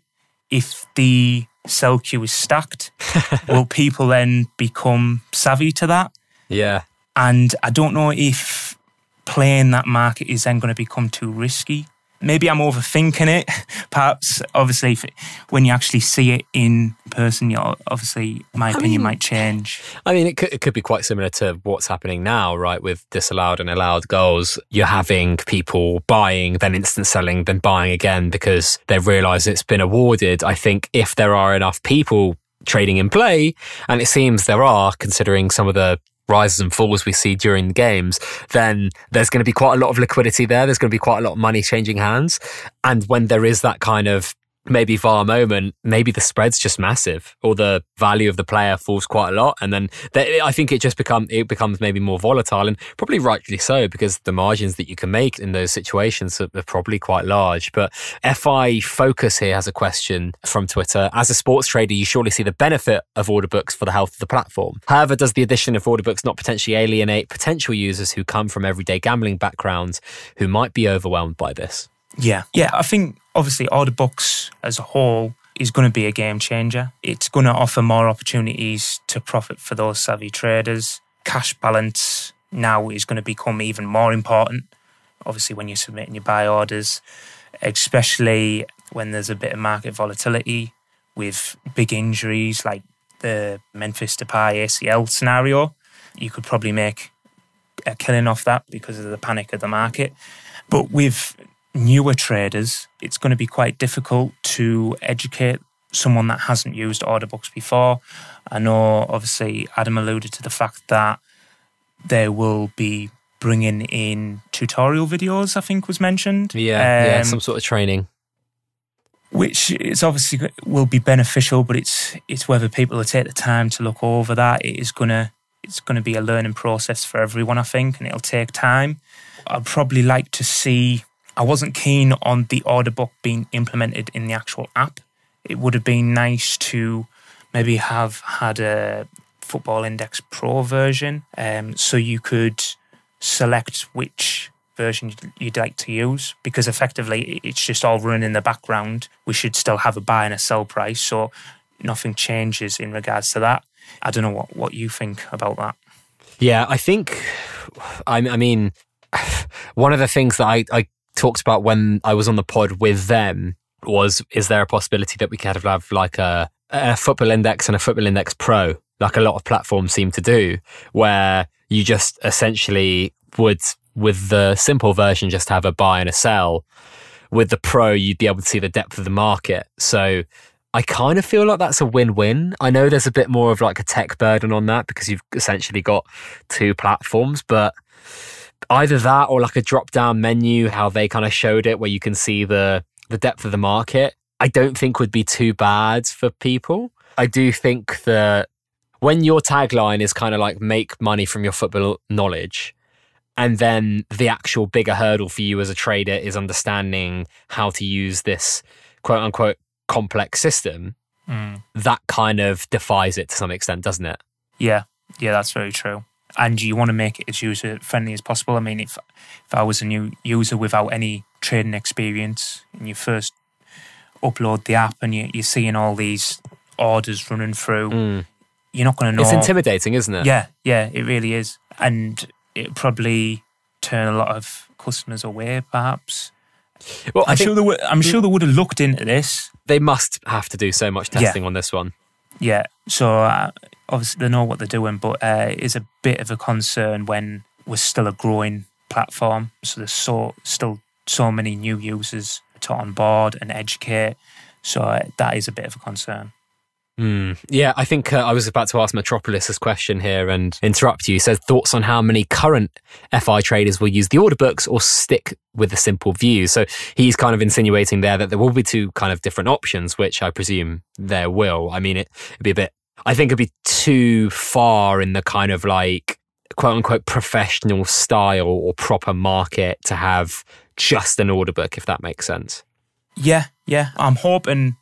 If the sell queue is stacked, will people then become savvy to that? Yeah. And I don't know if playing that market is then going to become too risky maybe I'm overthinking it. Perhaps, obviously, it, when you actually see it in person, you obviously my opinion mean, might change. I mean, it could, it could be quite similar to what's happening now, right? With disallowed and allowed goals, you're having people buying, then instant selling, then buying again because they realise it's been awarded. I think if there are enough people trading in play, and it seems there are, considering some of the rises and falls we see during the games, then there's going to be quite a lot of liquidity there. There's going to be quite a lot of money changing hands. And when there is that kind of maybe VAR moment, maybe the spread's just massive or the value of the player falls quite a lot. And then they, I think it just become, it becomes maybe more volatile and probably rightly so because the margins that you can make in those situations are, are probably quite large. But FI Focus here has a question from Twitter. As a sports trader, you surely see the benefit of order books for the health of the platform. However, does the addition of order books not potentially alienate potential users who come from everyday gambling backgrounds who might be overwhelmed by this? Yeah. Yeah. I think obviously order books as a whole is going to be a game changer. It's going to offer more opportunities to profit for those savvy traders. Cash balance now is going to become even more important. Obviously, when you're submitting your buy orders, especially when there's a bit of market volatility with big injuries like the Memphis Depay ACL scenario, you could probably make a killing off that because of the panic of the market. But with newer traders, it's going to be quite difficult to educate someone that hasn't used order books before. I know, obviously, Adam alluded to the fact that they will be bringing in tutorial videos. I think was mentioned. Yeah, um, yeah, some sort of training. Which is obviously will be beneficial, but it's it's whether people will take the time to look over that. It is gonna it's gonna be a learning process for everyone, I think, and it'll take time. I'd probably like to see I wasn't keen on the order book being implemented in the actual app. It would have been nice to maybe have had a Football Index Pro version, um, so you could select which version you'd like to use because effectively it's just all running in the background. We should still have a buy and a sell price, so nothing changes in regards to that. I don't know what, what you think about that. Yeah, I think, I, I mean, one of the things that I, I talked about when I was on the pod with them was is there a possibility that we could have like a, a football index and a football index pro, like a lot of platforms seem to do, where you just essentially would, with the simple version, just have a buy and a sell. With the pro, you'd be able to see the depth of the market. So I kind of feel like that's a win win. I know there's a bit more of like a tech burden on that because you've essentially got two platforms, but either that or like a drop down menu, how they kind of showed it, where you can see the the depth of the market, I don't think would be too bad for people. I do think that when your tagline is kind of like make money from your football knowledge, and then the actual bigger hurdle for you as a trader is understanding how to use this quote unquote complex system, mm. that kind of defies it to some extent, doesn't it? Yeah, yeah, that's very true. And you want to make it as user friendly as possible. I mean, if if I was a new user without any trading experience and you first upload the app and you, you're seeing all these orders running through, mm. you're not going to know. It's intimidating, isn't it? Yeah, yeah, it really is. And it probably turn a lot of customers away, perhaps. Well, I'm sure they would, I'm sure they would have looked into this. They must have to do so much testing yeah. on this one. Yeah. So uh, obviously they know what they're doing, but uh, it is a bit of a concern when we're still a growing platform. So there's so still so many new users to onboard and educate. So uh, that is a bit of a concern. Mm. Yeah, I think uh, I was about to ask Metropolis this question here and interrupt you. Says thoughts on how many current FI traders will use the order books or stick with the simple view. So he's kind of insinuating there that there will be two kind of different options, which I presume there will. I mean, it, it'd be a bit. I think it'd be too far in the kind of like quote unquote professional style or proper market to have just an order book, if that makes sense. Yeah, yeah. I'm hoping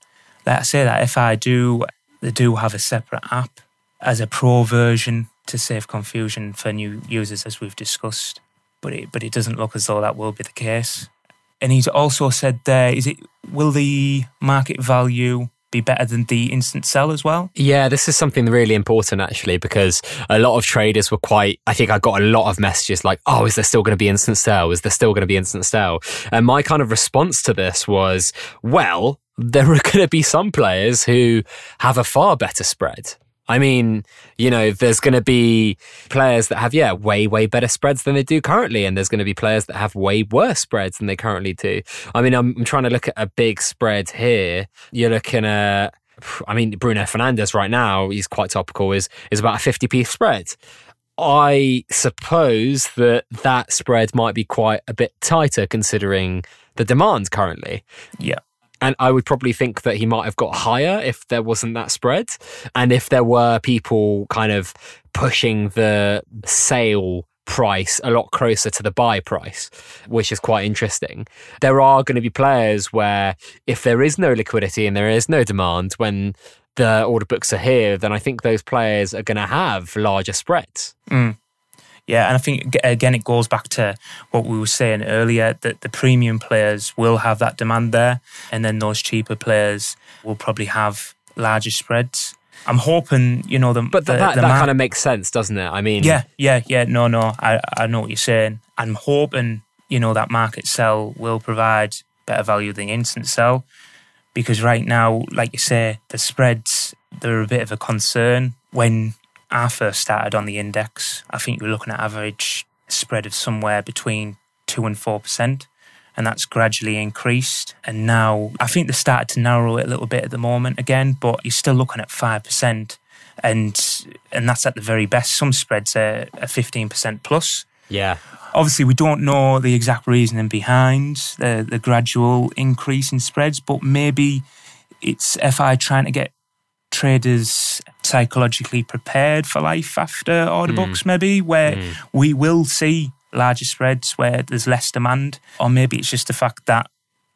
let's say that if I do they do have a separate app as a pro version to save confusion for new users, as we've discussed. But it, but it doesn't look as though that will be the case. And he's also said there, is it will the market value be better than the instant sell as well? Yeah, this is something really important actually because a lot of traders were quite. I think I got a lot of messages like, "Oh, is there still going to be instant sell? Is there still going to be instant sell?" And my kind of response to this was, "Well, there are going to be some players who have a far better spread. I mean, you know, there's going to be players that have, yeah, way, way better spreads than they do currently. And there's going to be players that have way worse spreads than they currently do. I mean, I'm, I'm trying to look at a big spread here. You're looking at, I mean, Bruno Fernandes right now, he's quite topical, is, is about a 50p spread. I suppose that that spread might be quite a bit tighter considering the demand currently. Yeah. And I would probably think that he might have got higher if there wasn't that spread. And if there were people kind of pushing the sale price a lot closer to the buy price, which is quite interesting. There are going to be players where if there is no liquidity and there is no demand when the order books are here, then I think those players are going to have larger spreads. Mm. Yeah, and I think again it goes back to what we were saying earlier that the premium players will have that demand there, and then those cheaper players will probably have larger spreads. I'm hoping, you know, the but the, that, the that kind of makes sense, doesn't it? I mean, yeah, yeah, yeah. No, no, I I know what you're saying. I'm hoping, you know, that market sell will provide better value than instant sell, because right now, like you say, the spreads they're a bit of a concern when I first started on the index, I think you were looking at average spread of somewhere between two and four percent, and that's gradually increased. And now I think they started to narrow it a little bit at the moment again, but you're still looking at five percent, and and that's at the very best. Some spreads are fifteen percent plus. Yeah. Obviously, we don't know the exact reasoning behind the, the gradual increase in spreads, but maybe it's FI trying to get traders psychologically prepared for life after order mm. books, maybe, where mm. we will see larger spreads where there's less demand, or maybe it's just the fact that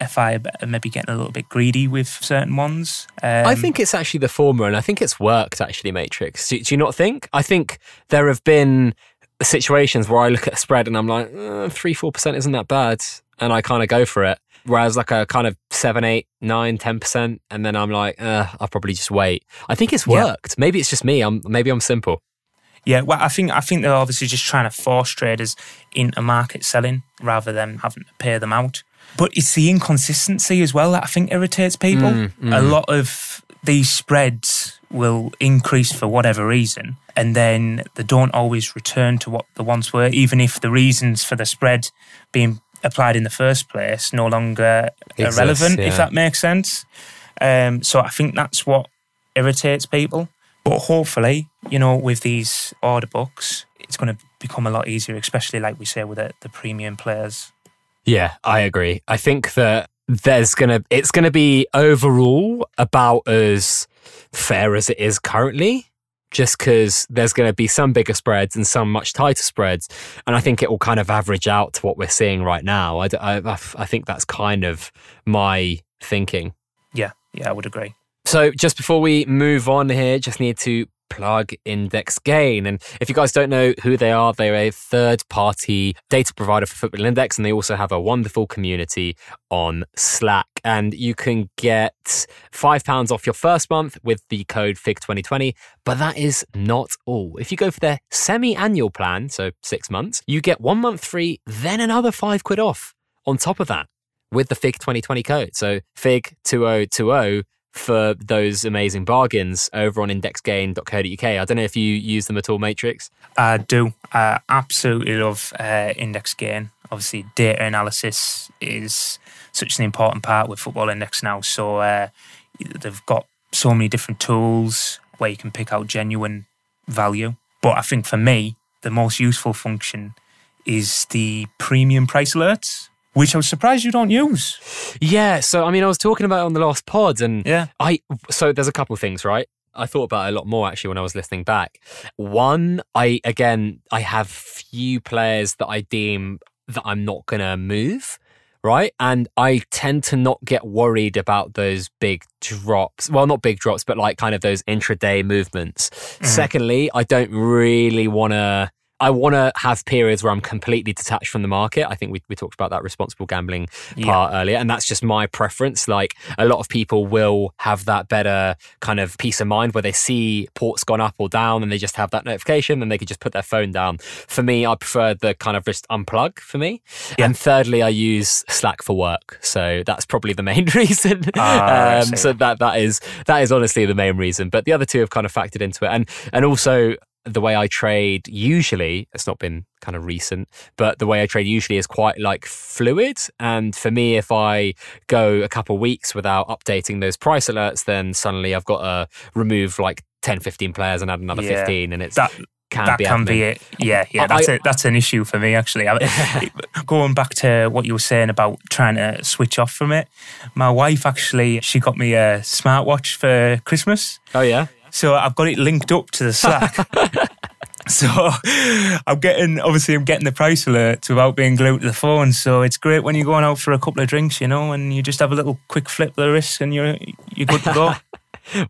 FI are maybe getting a little bit greedy with certain ones. Um, I think it's actually the former, and I think it's worked actually, Matrix. Do, do, you not think? I think there have been situations where I look at a spread and I'm like, uh, three, four percent isn't that bad, and I kind of go for it. Whereas like a kind of seven, eight, nine, ten percent, and then I'm like, uh, I'll probably just wait. I think it's worked. Yeah. Maybe it's just me. I'm maybe I'm simple. Yeah, well, I think I think they're obviously just trying to force traders into market selling rather than having to pay them out. But it's the inconsistency as well that I think irritates people. Mm, mm. A lot of these spreads will increase for whatever reason, and then they don't always return to what the once were, even if the reasons for the spread being applied in the first place no longer Exists, are relevant, yeah. if that makes sense. Um, so I think that's what irritates people. But hopefully, you know, with these order books, it's going to become a lot easier, especially like we say with the, the premium players. Yeah, I agree. I think that there's gonna it's gonna be overall about as fair as it is currently. Just because there's going to be some bigger spreads and some much tighter spreads, and I think it will kind of average out to what we're seeing right now. I I think that's kind of my thinking. Yeah, yeah, I would agree. So just before we move on here, just need to plug Index Gain. And if you guys don't know who they are, they're a third party data provider for Football Index, and they also have a wonderful community on Slack. And you can get £5 off your first month with the code FIG2020. But that is not all. If you go for their semi annual plan, so six months, you get one month free, then another five quid off on top of that with the FIG 2020 code. So FIG 2020 for those amazing bargains over on indexgain.co.uk. I don't know if you use them at all, Matrix. I do. I absolutely love uh, index gain. Obviously, data analysis is such an important part with Football Index now. So uh, they've got so many different tools where you can pick out genuine value. But I think for me, the most useful function is the premium price alerts, which I was surprised you don't use. Yeah, so I mean, I was talking about it on the last pod, and Yeah. I so there's a couple of things, right? I thought about it a lot more actually when I was listening back. One, I again, I have few players that I deem that I'm not gonna move, right? And I tend to not get worried about those big drops. Well, not big drops, but like kind of those intraday movements. Mm-hmm. Secondly, I don't really want to. I want to have periods where I'm completely detached from the market. I think we, we talked about that responsible gambling part earlier, and that's just my preference. Like a lot of people will have that better kind of peace of mind where they see ports gone up or down and they just have that notification and they can just put their phone down. For me, I prefer the kind of just unplug for me. And thirdly, I use Slack for work. So that's probably the main reason. Ah, um, so that that is that is honestly the main reason. But the other two have kind of factored into it. And and also the way I trade usually, it's not been kind of recent, but the way I trade usually is quite like fluid. And for me, if I go a couple of weeks without updating those price alerts, then suddenly I've got to remove like 10, 15 players and add another Yeah. 15. And it's That can that be can admin. be it. Yeah, yeah. That's I- a, that's an issue for me actually. I, going back to what you were saying about trying to switch off from it, my wife actually she got me a smartwatch for Christmas, Oh, yeah. So I've got it linked up to the Slack. So I'm getting obviously I'm getting the price alerts without being glued to the phone. So it's great when you're going out for a couple of drinks, you know, and you just have a little quick flip of the wrist and you're you're good to go.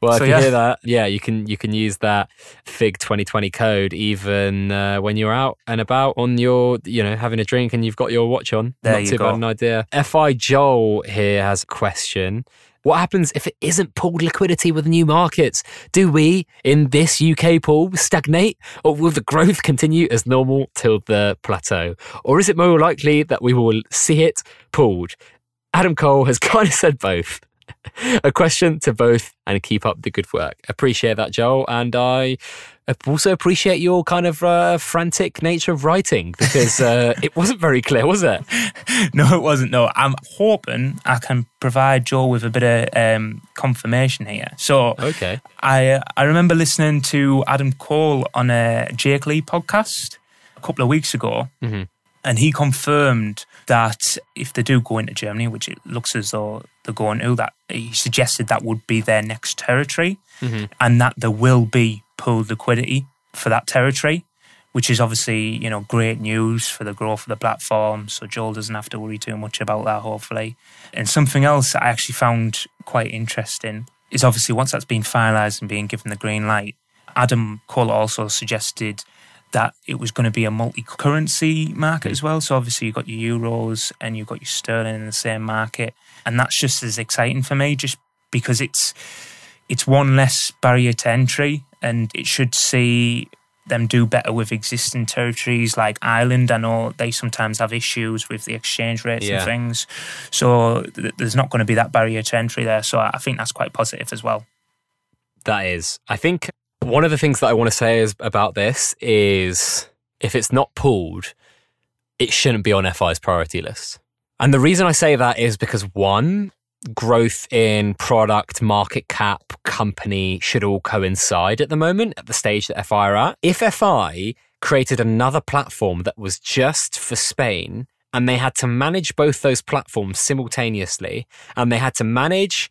Well, So, if you yeah. hear that, yeah, you can you can use that Fig 2020 code even uh, when you're out and about on your, you know, having a drink and you've got your watch on. There Not you too go. bad an idea. Fi Joel here has a question. What happens if it isn't pooled liquidity with new markets? Do we, in this UK pool, stagnate, or will the growth continue as normal till the plateau? Or is it more likely that we will see it pooled? Adam Cole has kind of said both. a question to both and keep up the good work. Appreciate that, Joel. And I also appreciate your kind of uh, frantic nature of writing because uh, it wasn't very clear, was it? No, it wasn't. No, I'm hoping I can provide Joe with a bit of um, confirmation here. So Okay. I I remember listening to Adam Cole on a Jake Lee podcast a couple of weeks ago, Mhm. and he confirmed that if they do go into Germany, which it looks as though they're going to, that he suggested that would be their next territory, Mhm. and that there will be pooled liquidity for that territory. Which is obviously, you know, great news for the growth of the platform. So Joel doesn't have to worry too much about that, hopefully. And something else I actually found quite interesting is obviously once that's been finalised and being given the green light, Adam Cole also suggested that it was going to be a multi-currency market as well. So obviously you've got your euros and you've got your sterling in the same market, and that's just as exciting for me, just because it's it's one less barrier to entry, and it should see them do better with existing territories like Ireland. I know they sometimes have issues with the exchange rates Yeah. and things. So th- there's not going to be that barrier to entry there. So I think that's quite positive as well. That is. I think one of the things that I want to say is about this is if it's not pooled, it shouldn't be on FI's priority list. And the reason I say that is because one, growth in product, market cap, company should all coincide at the moment at the stage that FI are at. If FI created another platform that was just for Spain and they had to manage both those platforms simultaneously and they had to manage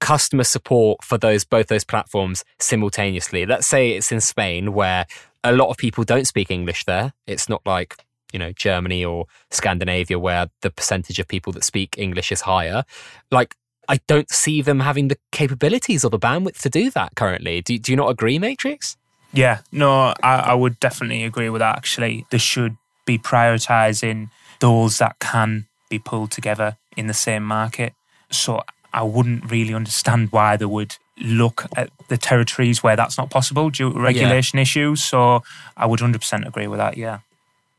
customer support for those both those platforms simultaneously. Let's say it's in Spain where a lot of people don't speak English there. It's not like, you know, Germany or Scandinavia where the percentage of people that speak English is higher. Like I don't see them having the capabilities or the bandwidth to do that currently. Do, do you not agree, Matrix? Yeah, no, I, I would definitely agree with that. Actually, they should be prioritizing those that can be pooled together in the same market. So I wouldn't really understand why they would look at the territories where that's not possible due to regulation issues. So I would 100% agree with that. Yeah.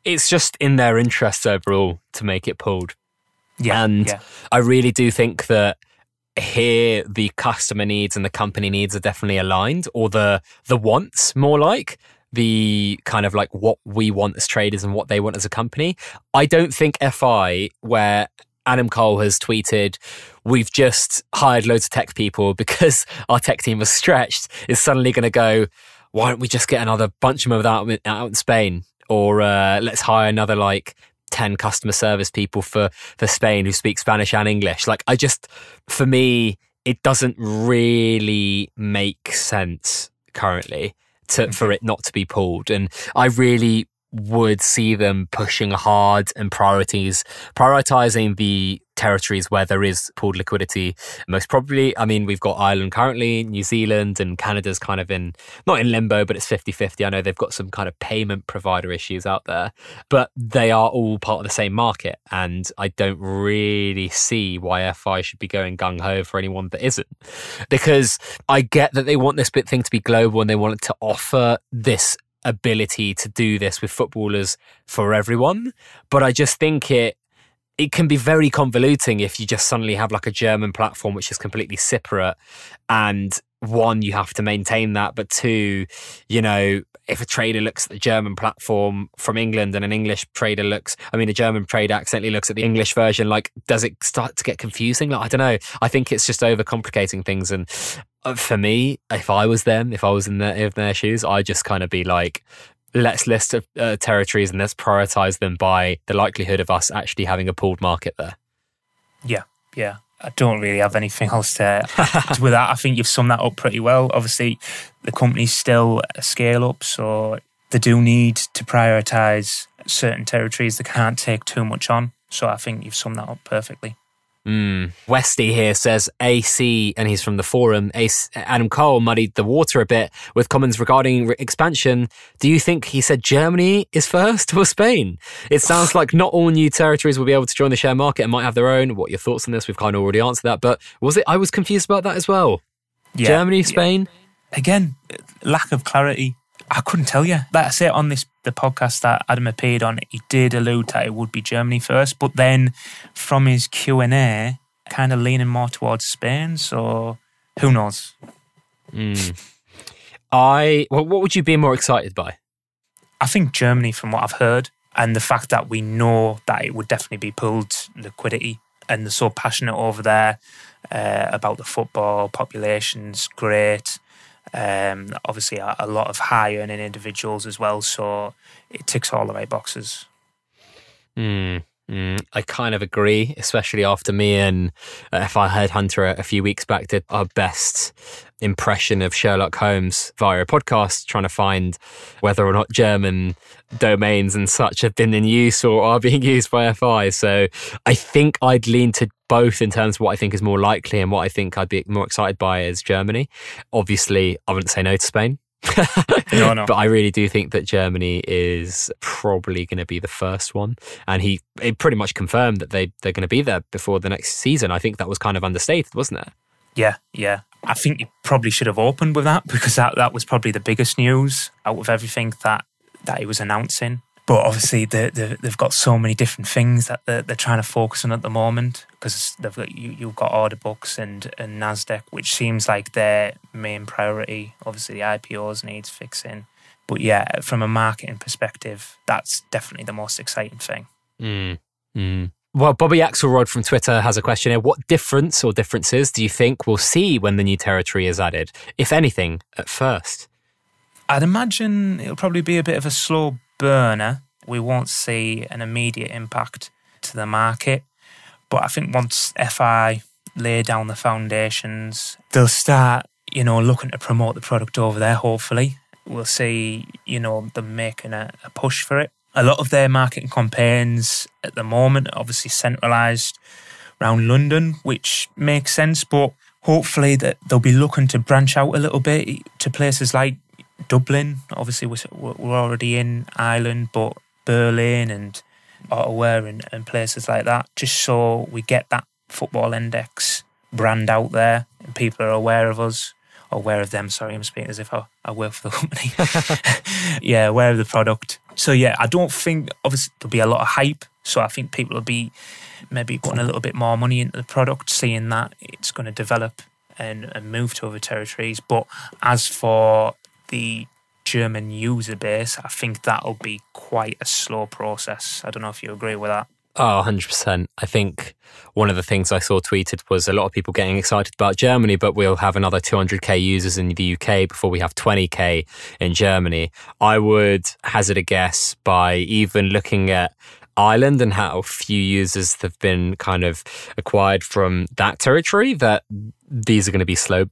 It's just in their interest overall to make it pooled. Yeah. And yeah. I really do think that here the customer needs and the company needs are definitely aligned, or the the wants more like the kind of like what we want as traders and what they want as a company. I don't think FI, where Adam Cole has tweeted, we've just hired loads of tech people because our tech team was stretched, is suddenly going to go, why don't we just get another bunch of them out, out in Spain? Or uh, let's hire another like 10 customer service people for, for Spain who speak Spanish and English. Like, I just, for me, it doesn't really make sense currently to, for it not to be pooled. And I really would see them pushing hard and priorities, prioritizing the territories where there is pooled liquidity. Most probably, I mean, we've got Ireland currently, New Zealand, and Canada's kind of in, not in limbo, but it's 50 50. I know they've got some kind of payment provider issues out there, but they are all part of the same market. And I don't really see why FI should be going gung ho for anyone that isn't. Because I get that they want this bit thing to be global and they want it to offer this ability to do this with footballers for everyone. But I just think it it can be very convoluting if you just suddenly have like a German platform which is completely separate and one you have to maintain that but two you know if a trader looks at the German platform from England and an English trader looks I mean a German trader accidentally looks at the English version like does it start to get confusing? Like I don't know. I think it's just overcomplicating things and uh, for me if I was them if I was in their, in their shoes I'd just kind of be like let's list uh, territories and let's prioritize them by the likelihood of us actually having a pooled market there. Yeah, yeah. I don't really have anything else to add with that. I think you've summed that up pretty well. Obviously, the company's still a scale up, so they do need to prioritize certain territories. They can't take too much on. So I think you've summed that up perfectly. Mm. Westy here says AC, and he's from the forum. AC, Adam Cole muddied the water a bit with comments regarding re- expansion. Do you think he said Germany is first or Spain? It sounds like not all new territories will be able to join the share market and might have their own. What are your thoughts on this? We've kind of already answered that, but was it? I was confused about that as well. Yeah. Germany, Spain. Again, lack of clarity. I couldn't tell you. That's it on this the podcast that Adam appeared on. He did allude that it would be Germany first, but then from his Q and A, kind of leaning more towards Spain. So who knows? Mm. I. Well, what would you be more excited by? I think Germany, from what I've heard, and the fact that we know that it would definitely be pooled liquidity, and they're so passionate over there uh, about the football population's great. Um, obviously, a, a lot of high earning individuals as well, so it ticks all the right boxes. Mm, I kind of agree, especially after me and uh, FI Headhunter a few weeks back did our best impression of Sherlock Holmes via a podcast, trying to find whether or not German domains and such have been in use or are being used by FI. So I think I'd lean to both in terms of what I think is more likely and what I think I'd be more excited by is Germany. Obviously, I wouldn't say no to Spain. No, no. But I really do think that Germany is probably going to be the first one, and he it pretty much confirmed that they they're going to be there before the next season. I think that was kind of understated, wasn't it? Yeah, yeah. I think you probably should have opened with that because that, that was probably the biggest news out of everything that, that he was announcing. But obviously, they, they, they've got so many different things that they're, they're trying to focus on at the moment because they've got you, you've got order books and, and Nasdaq, which seems like their main priority. Obviously, the IPOs needs fixing, but yeah, from a marketing perspective, that's definitely the most exciting thing. Mm. Mm. Well, Bobby Axelrod from Twitter has a question here. What difference or differences do you think we'll see when the new territory is added, if anything, at first? I'd imagine it'll probably be a bit of a slow burner. We won't see an immediate impact to the market. But I think once FI lay down the foundations, they'll start, you know, looking to promote the product over there, hopefully. We'll see, you know, them making a, a push for it. A lot of their marketing campaigns at the moment are obviously centralised around London, which makes sense, but hopefully that they'll be looking to branch out a little bit to places like Dublin. Obviously, we're, we're already in Ireland, but Berlin and Ottawa and, and places like that, just so we get that football index brand out there and people are aware of us, aware of them. Sorry, I'm speaking as if I, I work for the company. yeah, aware of the product. So, yeah, I don't think, obviously, there'll be a lot of hype. So, I think people will be maybe putting a little bit more money into the product, seeing that it's going to develop and, and move to other territories. But as for the German user base, I think that'll be quite a slow process. I don't know if you agree with that. Oh, 100%. I think one of the things I saw tweeted was a lot of people getting excited about Germany, but we'll have another 200k users in the UK before we have 20k in Germany. I would hazard a guess by even looking at Ireland and how few users have been kind of acquired from that territory that these are going to be slow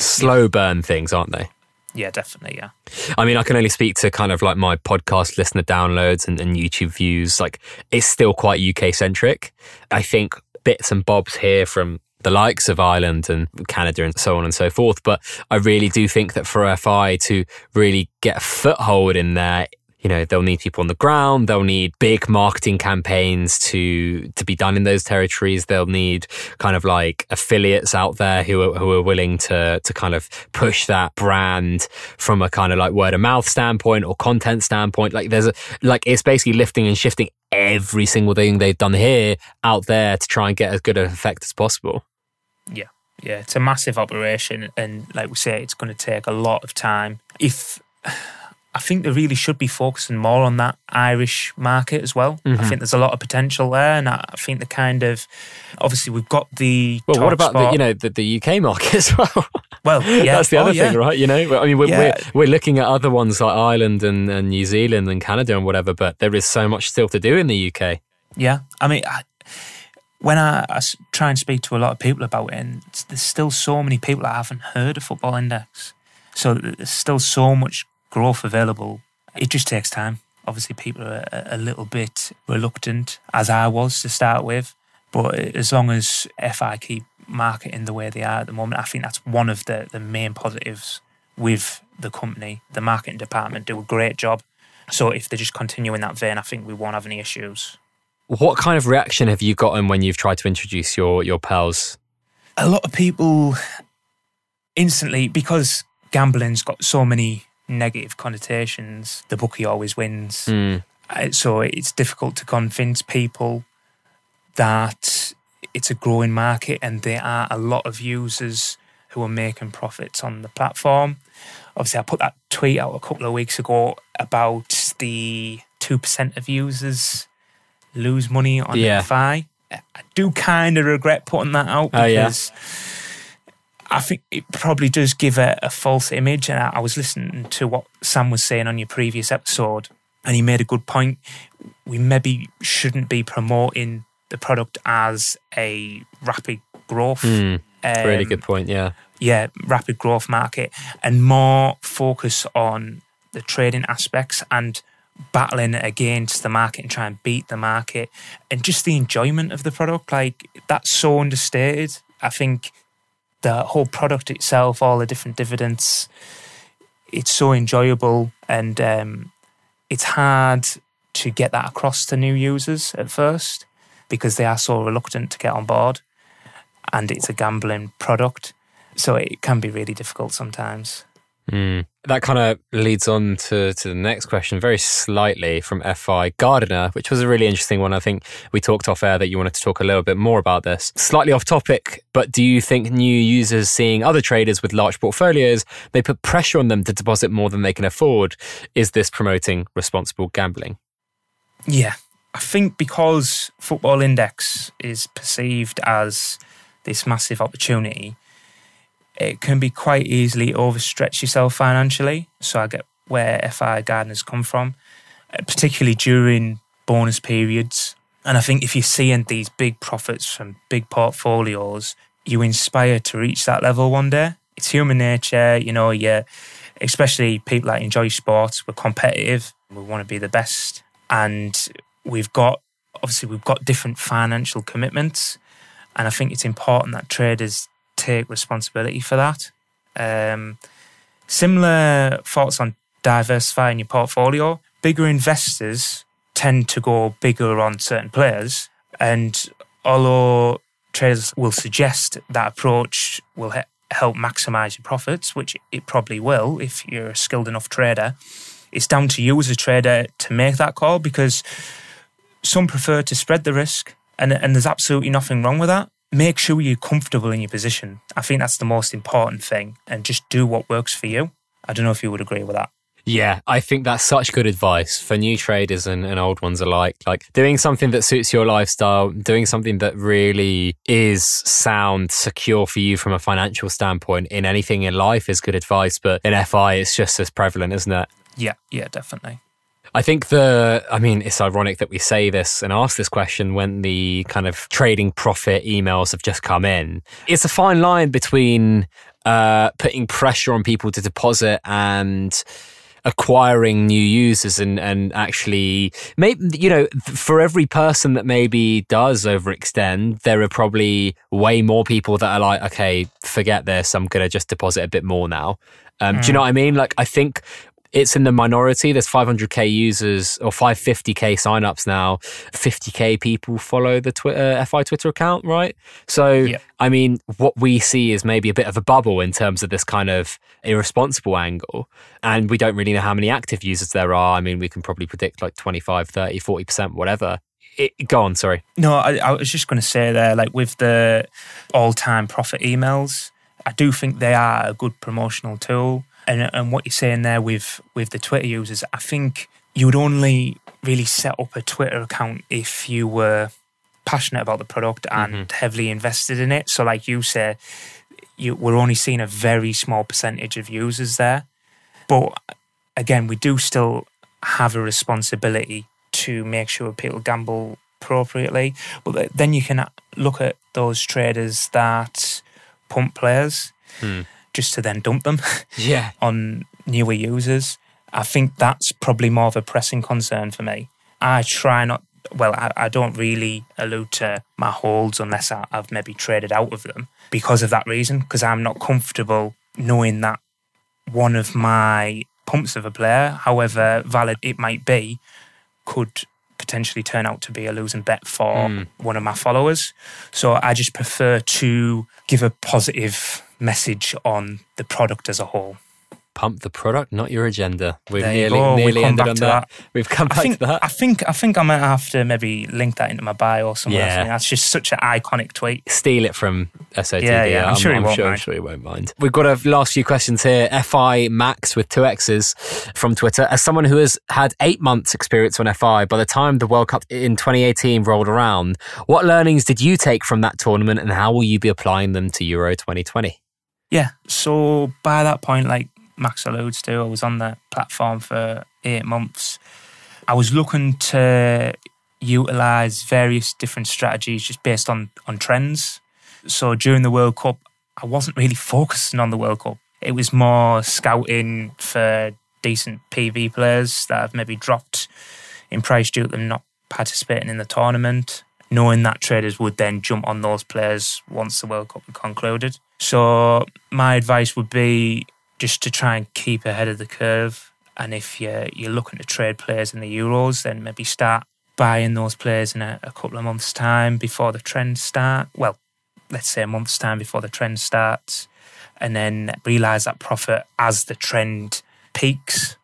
slow burn things, aren't they? Yeah, definitely. Yeah. I mean, I can only speak to kind of like my podcast listener downloads and, and YouTube views. Like, it's still quite UK centric. I think bits and bobs here from the likes of Ireland and Canada and so on and so forth. But I really do think that for FI to really get a foothold in there, you know they'll need people on the ground they'll need big marketing campaigns to to be done in those territories. They'll need kind of like affiliates out there who are, who are willing to to kind of push that brand from a kind of like word of mouth standpoint or content standpoint. Like there's a like it's basically lifting and shifting every single thing they've done here out there to try and get as good an effect as possible. Yeah. Yeah it's a massive operation and like we say it's going to take a lot of time. If I think they really should be focusing more on that Irish market as well. Mm-hmm. I think there's a lot of potential there, and I think the kind of obviously we've got the well. What about the you know the, the UK market as well? Well, yeah, that's the other oh, thing, right? You know, I mean, we're, yeah. we're, we're looking at other ones like Ireland and, and New Zealand and Canada and whatever, but there is so much still to do in the UK. Yeah, I mean. I, when I, I, try and speak to a lot of people about it, and there's still so many people that haven't heard of Football Index. So there's still so much growth available. It just takes time. Obviously, people are a, little bit reluctant, as I was to start with. But as long as FI keep marketing the way they are at the moment, I think that's one of the, the main positives with the company. The marketing department do a great job. So if they just continue in that vein, I think we won't have any issues. What kind of reaction have you gotten when you've tried to introduce your your pals? A lot of people instantly because gambling's got so many negative connotations, the bookie always wins. Mm. So it's difficult to convince people that it's a growing market and there are a lot of users who are making profits on the platform. Obviously, I put that tweet out a couple of weeks ago about the 2% of users lose money on yeah. FI. I do kind of regret putting that out because. Oh, yeah I think it probably does give a, a false image. And I, I, was listening to what Sam was saying on your previous episode, and he made a good point. We maybe shouldn't be promoting the product as a rapid growth. Mm, um, really good point. Yeah. Yeah, rapid growth market, and more focus on the trading aspects and battling against the market and try and beat the market and just the enjoyment of the product. Like that's so understated. I think the whole product itself, all the different dividends, it's so enjoyable and um, it's hard to get that across to new users at first because they are so reluctant to get on board and it's a gambling product. So it can be really difficult sometimes. Mm. That kind of leads on to, to the next question, very slightly from FI Gardiner, which was a really interesting one. I think we talked off air that you wanted to talk a little bit more about this. Slightly off topic, but do you think new users seeing other traders with large portfolios, they put pressure on them to deposit more than they can afford? Is this promoting responsible gambling? Yeah. I think because Football Index is perceived as this massive opportunity, it can be quite easily overstretch yourself financially. So I get where FI Gardeners come from, uh, particularly during bonus periods. And I think if you're seeing these big profits from big portfolios, you inspire to reach that level one day. It's human nature, you know, yeah, especially people that enjoy sports, we're competitive, we want to be the best. And we've got obviously we've got different financial commitments. And I think it's important that traders take responsibility for that. Um, similar thoughts on diversifying your portfolio. Bigger investors tend to go bigger on certain players. And although traders will suggest that approach will help maximize your profits, which it probably will if you're a skilled enough trader, it's down to you as a trader to make that call because some prefer to spread the risk. And, and there's absolutely nothing wrong with that make sure you're comfortable in your position. I think that's the most important thing and just do what works for you. I don't know if you would agree with that. Yeah, I think that's such good advice for new traders and, and old ones alike. Like doing something that suits your lifestyle, doing something that really is sound, secure for you from a financial standpoint in anything in life is good advice. But in FI, it's just as prevalent, isn't it? Yeah, yeah, definitely. I think the, I mean, it's ironic that we say this and ask this question when the kind of trading profit emails have just come in. It's a fine line between uh, putting pressure on people to deposit and acquiring new users and and actually maybe you know for every person that maybe does overextend there are probably way more people that are like okay forget this i'm gonna just deposit a bit more now um, mm. do you know mm. what i mean like i think it's in the minority. There's 500k users or 550k signups now. 50k people follow the Twitter uh, FI Twitter account, right? So, yep. I mean, what we see is maybe a bit of a bubble in terms of this kind of irresponsible angle. And we don't really know how many active users there are. I mean, we can probably predict like 25, 30, 40%, whatever. It, go on, sorry. No, I, I was just going to say there, like with the all time profit emails, I do think they are a good promotional tool and and what you're saying there with with the Twitter users, I think you would only really set up a Twitter account if you were passionate about the product and mm-hmm. heavily invested in it. So, like you say, you, we're only seeing a very small percentage of users there. But again, we do still have a responsibility to make sure people gamble appropriately. But then you can look at those traders that pump players. Hmm just to then dump them yeah. on newer users. I think that's probably more of a pressing concern for me. I try not, well, I, I don't really allude to my holds unless I, I've maybe traded out of them because of that reason, because I'm not comfortable knowing that one of my pumps of a player, however valid it might be, could potentially turn out to be a losing bet for mm. one of my followers. So I just prefer to give a positive message on the product as a whole. Pump the product, not your agenda. We've there nearly, nearly ended on that. that. We've come back I think, to that. I think I think I might have to maybe link that into my bio or something. Yeah. That's just such an iconic tweet. Steal it from SOTD. Yeah, yeah. I'm, I'm sure, he I'm won't sure, mind. I'm sure he won't mind. We've got a last few questions here. FI Max with two X's from Twitter. As someone who has had eight months experience on FI, by the time the World Cup in 2018 rolled around, what learnings did you take from that tournament and how will you be applying them to Euro 2020? Yeah. So by that point, like Max alludes to, I was on the platform for eight months. I was looking to utilize various different strategies just based on on trends. So during the World Cup, I wasn't really focusing on the World Cup. It was more scouting for decent PV players that have maybe dropped in price due to them not participating in the tournament, knowing that traders would then jump on those players once the World Cup concluded. So my advice would be just to try and keep ahead of the curve. And if you're, you're looking to trade players in the Euros, then maybe start buying those players in a, a couple of months' time before the trend start. Well, let's say, a month's time before the trend starts, and then realize that profit as the trend peaks,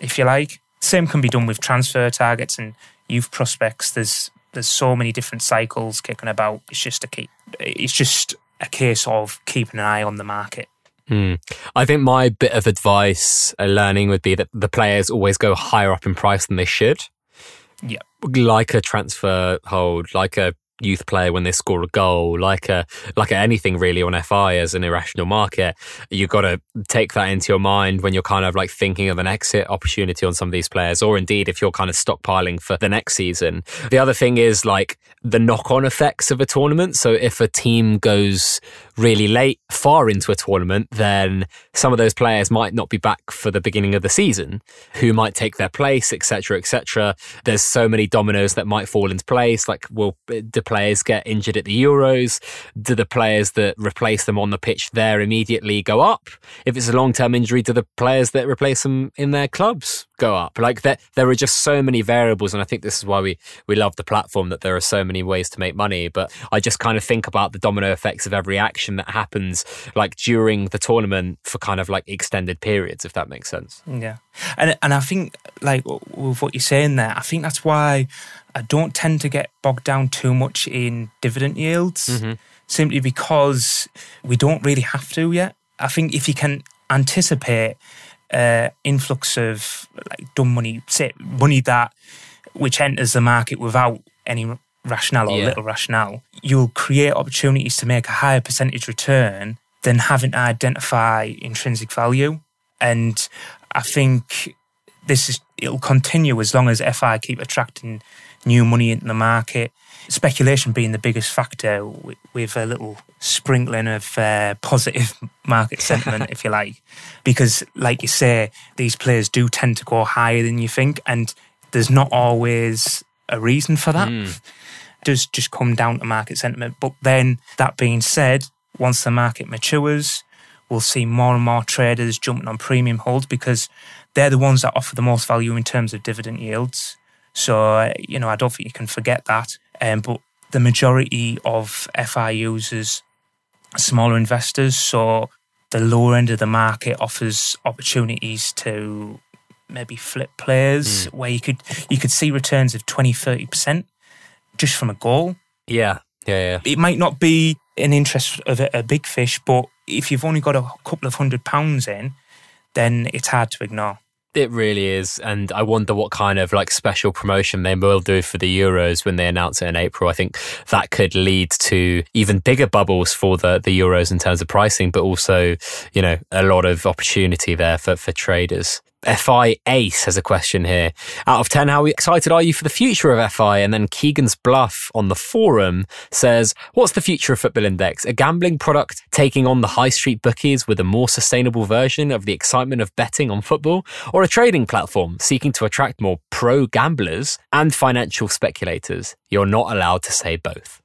if you like. Same can be done with transfer targets and youth prospects. There's there's so many different cycles kicking about. It's just a key. It's just a case of keeping an eye on the market. Hmm. I think my bit of advice, uh, learning would be that the players always go higher up in price than they should. Yeah. Like a transfer hold, like a youth player when they score a goal, like a like a anything really on FI as an irrational market. You've got to take that into your mind when you're kind of like thinking of an exit opportunity on some of these players, or indeed if you're kind of stockpiling for the next season. The other thing is like the knock-on effects of a tournament. So if a team goes really late, far into a tournament, then some of those players might not be back for the beginning of the season, who might take their place, etc., etc. There's so many dominoes that might fall into place. Like, will players get injured at the Euros? Do the players that replace them on the pitch there immediately go up? If it's a long-term injury, do the players that replace them in their clubs go up? Like, there, there are just so many variables, and I think this is why we we love the platform that there are so many ways to make money. But I just kind of think about the domino effects of every action that happens like during the tournament for kind of like extended periods, if that makes sense. Yeah, and and I think like with what you're saying there, I think that's why I don't tend to get bogged down too much in dividend yields, mm-hmm. simply because we don't really have to yet. I think if you can anticipate uh, influx of like dumb money, say money that which enters the market without any rationale or yeah. little rationale, you'll create opportunities to make a higher percentage return than having to identify intrinsic value. And I think this is it'll continue as long as FI keep attracting new money into the market. Speculation being the biggest factor with, a little sprinkling of uh, positive market sentiment, if you like, because, like you say, these players do tend to go higher than you think, and there's not always a reason for that. Mm does just come down to market sentiment. But then, that being said, once the market matures, we'll see more and more traders jumping on premium holds because they're the ones that offer the most value in terms of dividend yields. So, you know, I don't think you can forget that. Um, but the majority of FI users are smaller investors. So, the lower end of the market offers opportunities to maybe flip players mm. where you could you could see returns of 20 30% just from a goal. Yeah, yeah, yeah. It might not be an interest of a, a big fish, but if you've only got a couple of hundred pounds in, then it's hard to ignore. It really is. And I wonder what kind of like special promotion they will do for the Euros when they announce it in April. I think that could lead to even bigger bubbles for the, the Euros in terms of pricing, but also, you know, a lot of opportunity there for, for traders. FI Ace has a question here. Out of 10, how excited are you for the future of FI? And then Keegan's Bluff on the forum says, What's the future of Football Index? A gambling product taking on the high street bookies with a more sustainable version of the excitement of betting on football? Or a trading platform seeking to attract more pro gamblers and financial speculators? You're not allowed to say both.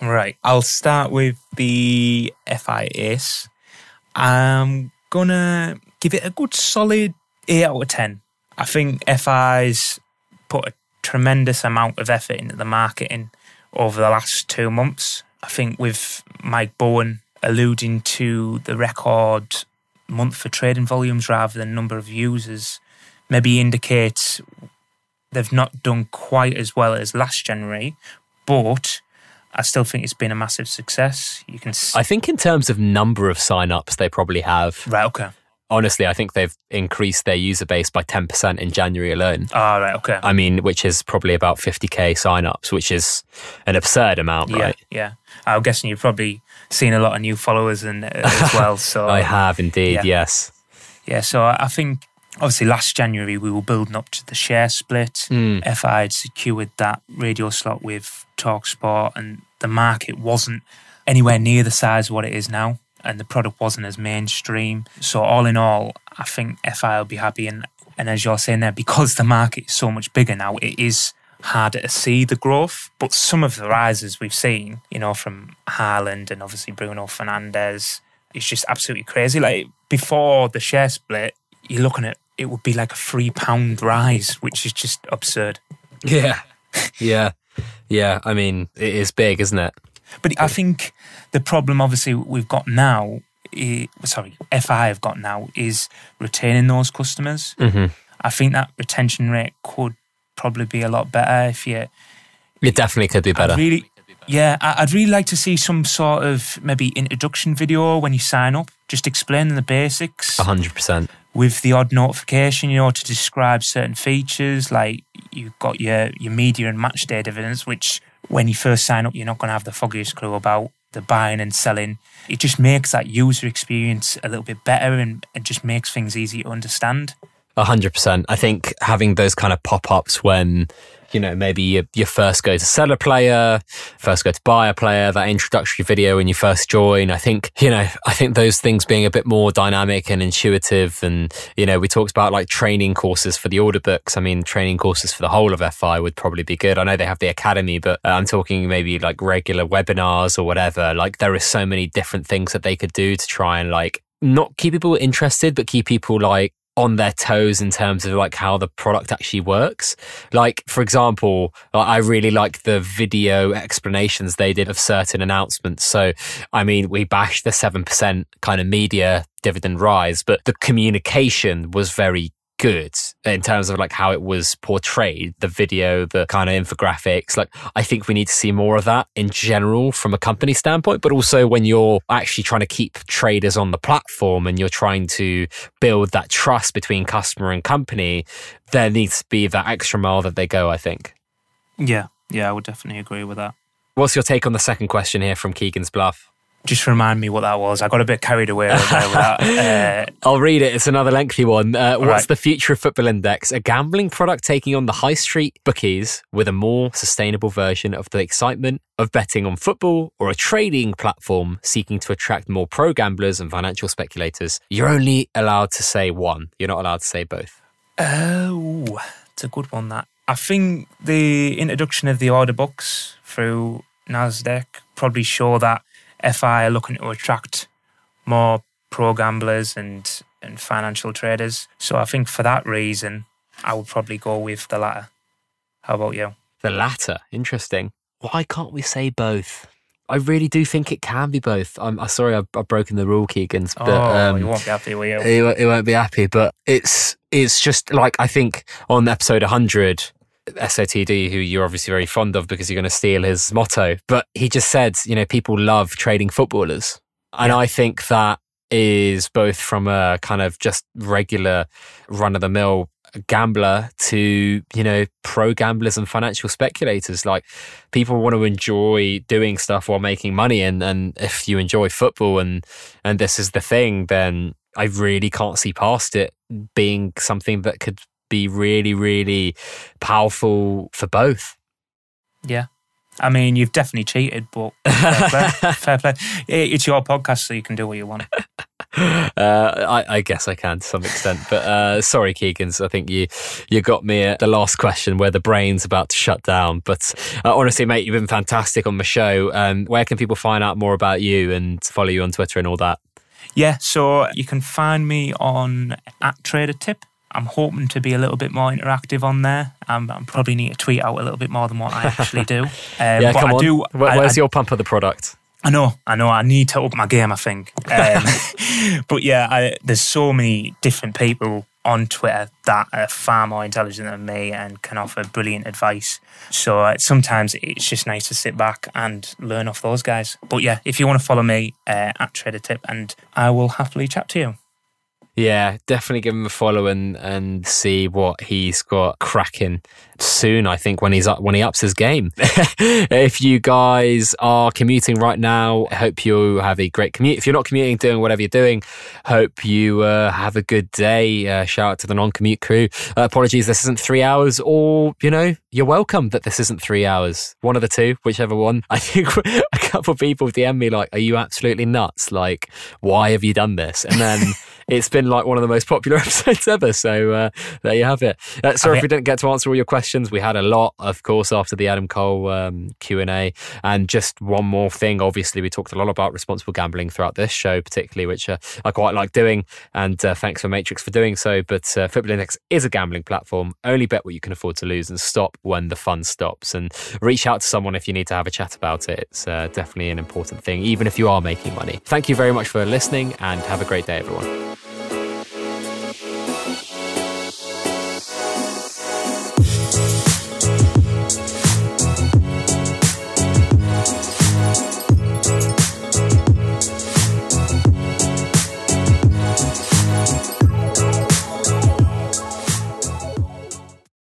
Right. I'll start with the FI Ace. I'm gonna give it a good solid 8 out of 10. I think FI's put a tremendous amount of effort into the marketing over the last two months. I think with Mike Bowen alluding to the record month for trading volumes rather than number of users, maybe indicates they've not done quite as well as last January, but I still think it's been a massive success. You can. I think in terms of number of sign-ups, they probably have. Right. Okay honestly, I think they've increased their user base by 10% in January alone. Ah, oh, right, okay. I mean, which is probably about 50k signups, which is an absurd amount, yeah, right? Yeah. I'm guessing you've probably seen a lot of new followers and uh, as well. So I have indeed, yeah. yes. Yeah, so I think obviously last January we were building up to the share split. Mm. FI had secured that radio slot with Talksport, and the market wasn't anywhere near the size of what it is now and the product wasn't as mainstream. So all in all, I think FI will be happy. And, and as you're saying there, because the market is so much bigger now, it is harder to see the growth. But some of the rises we've seen, you know, from Haaland and obviously Bruno Fernandes, it's just absolutely crazy. Like before the share split, you're looking at it would be like a three pound rise, which is just absurd. Yeah. Yeah. Yeah. I mean, it is big, isn't it? But I think the problem, obviously, we've got now, i sorry, FI have got now is retaining those customers. Mm-hmm. I think that retention rate could probably be a lot better if you. It definitely could be better. I'd really, yeah, I'd really like to see some sort of maybe introduction video when you sign up, just explaining the basics. 100%. with the odd notification, you know, to describe certain features. Like you've got your your media and match day dividends, which when you first sign up, you're not going to have the foggiest clue about the buying and selling. It just makes that user experience a little bit better and it just makes things easy to understand. A hundred percent. I think having those kind of pop ups when you know maybe you, you first go to sell a player, first go to buy a player, that introductory video when you first join. I think you know I think those things being a bit more dynamic and intuitive, and you know we talked about like training courses for the order books. I mean, training courses for the whole of FI would probably be good. I know they have the academy, but I'm talking maybe like regular webinars or whatever. Like there are so many different things that they could do to try and like not keep people interested, but keep people like on their toes in terms of like how the product actually works. Like, for example, I really like the video explanations they did of certain announcements. So, I mean, we bashed the 7% kind of media dividend rise, but the communication was very good in terms of like how it was portrayed, the video, the kind of infographics. Like, I think we need to see more of that in general from a company standpoint, but also when you're actually trying to keep traders on the platform and you're trying to build that trust between customer and company, there needs to be that extra mile that they go, I think. Yeah, yeah, I would definitely agree with that. What's your take on the second question here from Keegan's Bluff? Just remind me what that was. I got a bit carried away with that. Uh, I'll read it. It's another lengthy one. Uh, what's right. the future of Football Index? A gambling product taking on the high street bookies with a more sustainable version of the excitement of betting on football, or a trading platform seeking to attract more pro gamblers and financial speculators? You're only allowed to say one. You're not allowed to say both. Oh, it's a good one. That I think the introduction of the order books through Nasdaq probably show that FI are looking to attract more pro gamblers and and financial traders. So I think for that reason, I would probably go with the latter. How about you? The latter. Interesting. Why can't we say both? I really do think it can be both. I'm, I'm sorry I've, I've broken the rule, Keegan's, but oh, um, you won't be happy with you. he, he won't be happy. But it's it's just like I think on episode 100, SOTD, who you're obviously very fond of because you're going to steal his motto, but he just said, you know, people love trading footballers, and I think that is both from a kind of just regular run of the mill gambler to you know pro gamblers and financial speculators. Like people want to enjoy doing stuff while making money and and if you enjoy football and and this is the thing then I really can't see past it being something that could be really really powerful for both Yeah. I mean, you've definitely cheated, but fair play. fair play. It's your podcast, so you can do what you want. uh, I, I guess I can to some extent, but uh, sorry, Keegans. I think you you got me at the last question where the brain's about to shut down. But uh, honestly, mate, you've been fantastic on the show. Um, where can people find out more about you and follow you on Twitter and all that? Yeah, so you can find me on at Trader Tip. I'm hoping to be a little bit more interactive on there. Um, I probably need to tweet out a little bit more than what I actually do. Um, yeah, but come I on. do. Where- where's I, your pump of the product? I know, I know. I need to up my game. I think. Um, but yeah, I, there's so many different people on Twitter that are far more intelligent than me and can offer brilliant advice. So uh, sometimes it's just nice to sit back and learn off those guys. But yeah, if you want to follow me uh, at Trader Tip, and I will happily chat to you. Yeah, definitely give him a follow and, and see what he's got cracking soon. I think when he's up when he ups his game. if you guys are commuting right now, I hope you have a great commute. If you're not commuting, doing whatever you're doing, hope you uh, have a good day. Uh, shout out to the non-commute crew. Uh, apologies, this isn't three hours, or you know, you're welcome that this isn't three hours. One of the two, whichever one. I think a couple of people DM me like, "Are you absolutely nuts? Like, why have you done this?" And then. It's been been like one of the most popular episodes ever. So uh, there you have it. Uh, sorry if we didn't get to answer all your questions. We had a lot, of course, after the Adam Cole um, Q and A. And just one more thing. Obviously, we talked a lot about responsible gambling throughout this show, particularly, which uh, I quite like doing. And uh, thanks for Matrix for doing so. But uh, Football Index is a gambling platform. Only bet what you can afford to lose and stop when the fun stops. And reach out to someone if you need to have a chat about it. It's uh, definitely an important thing, even if you are making money. Thank you very much for listening, and have a great day, everyone.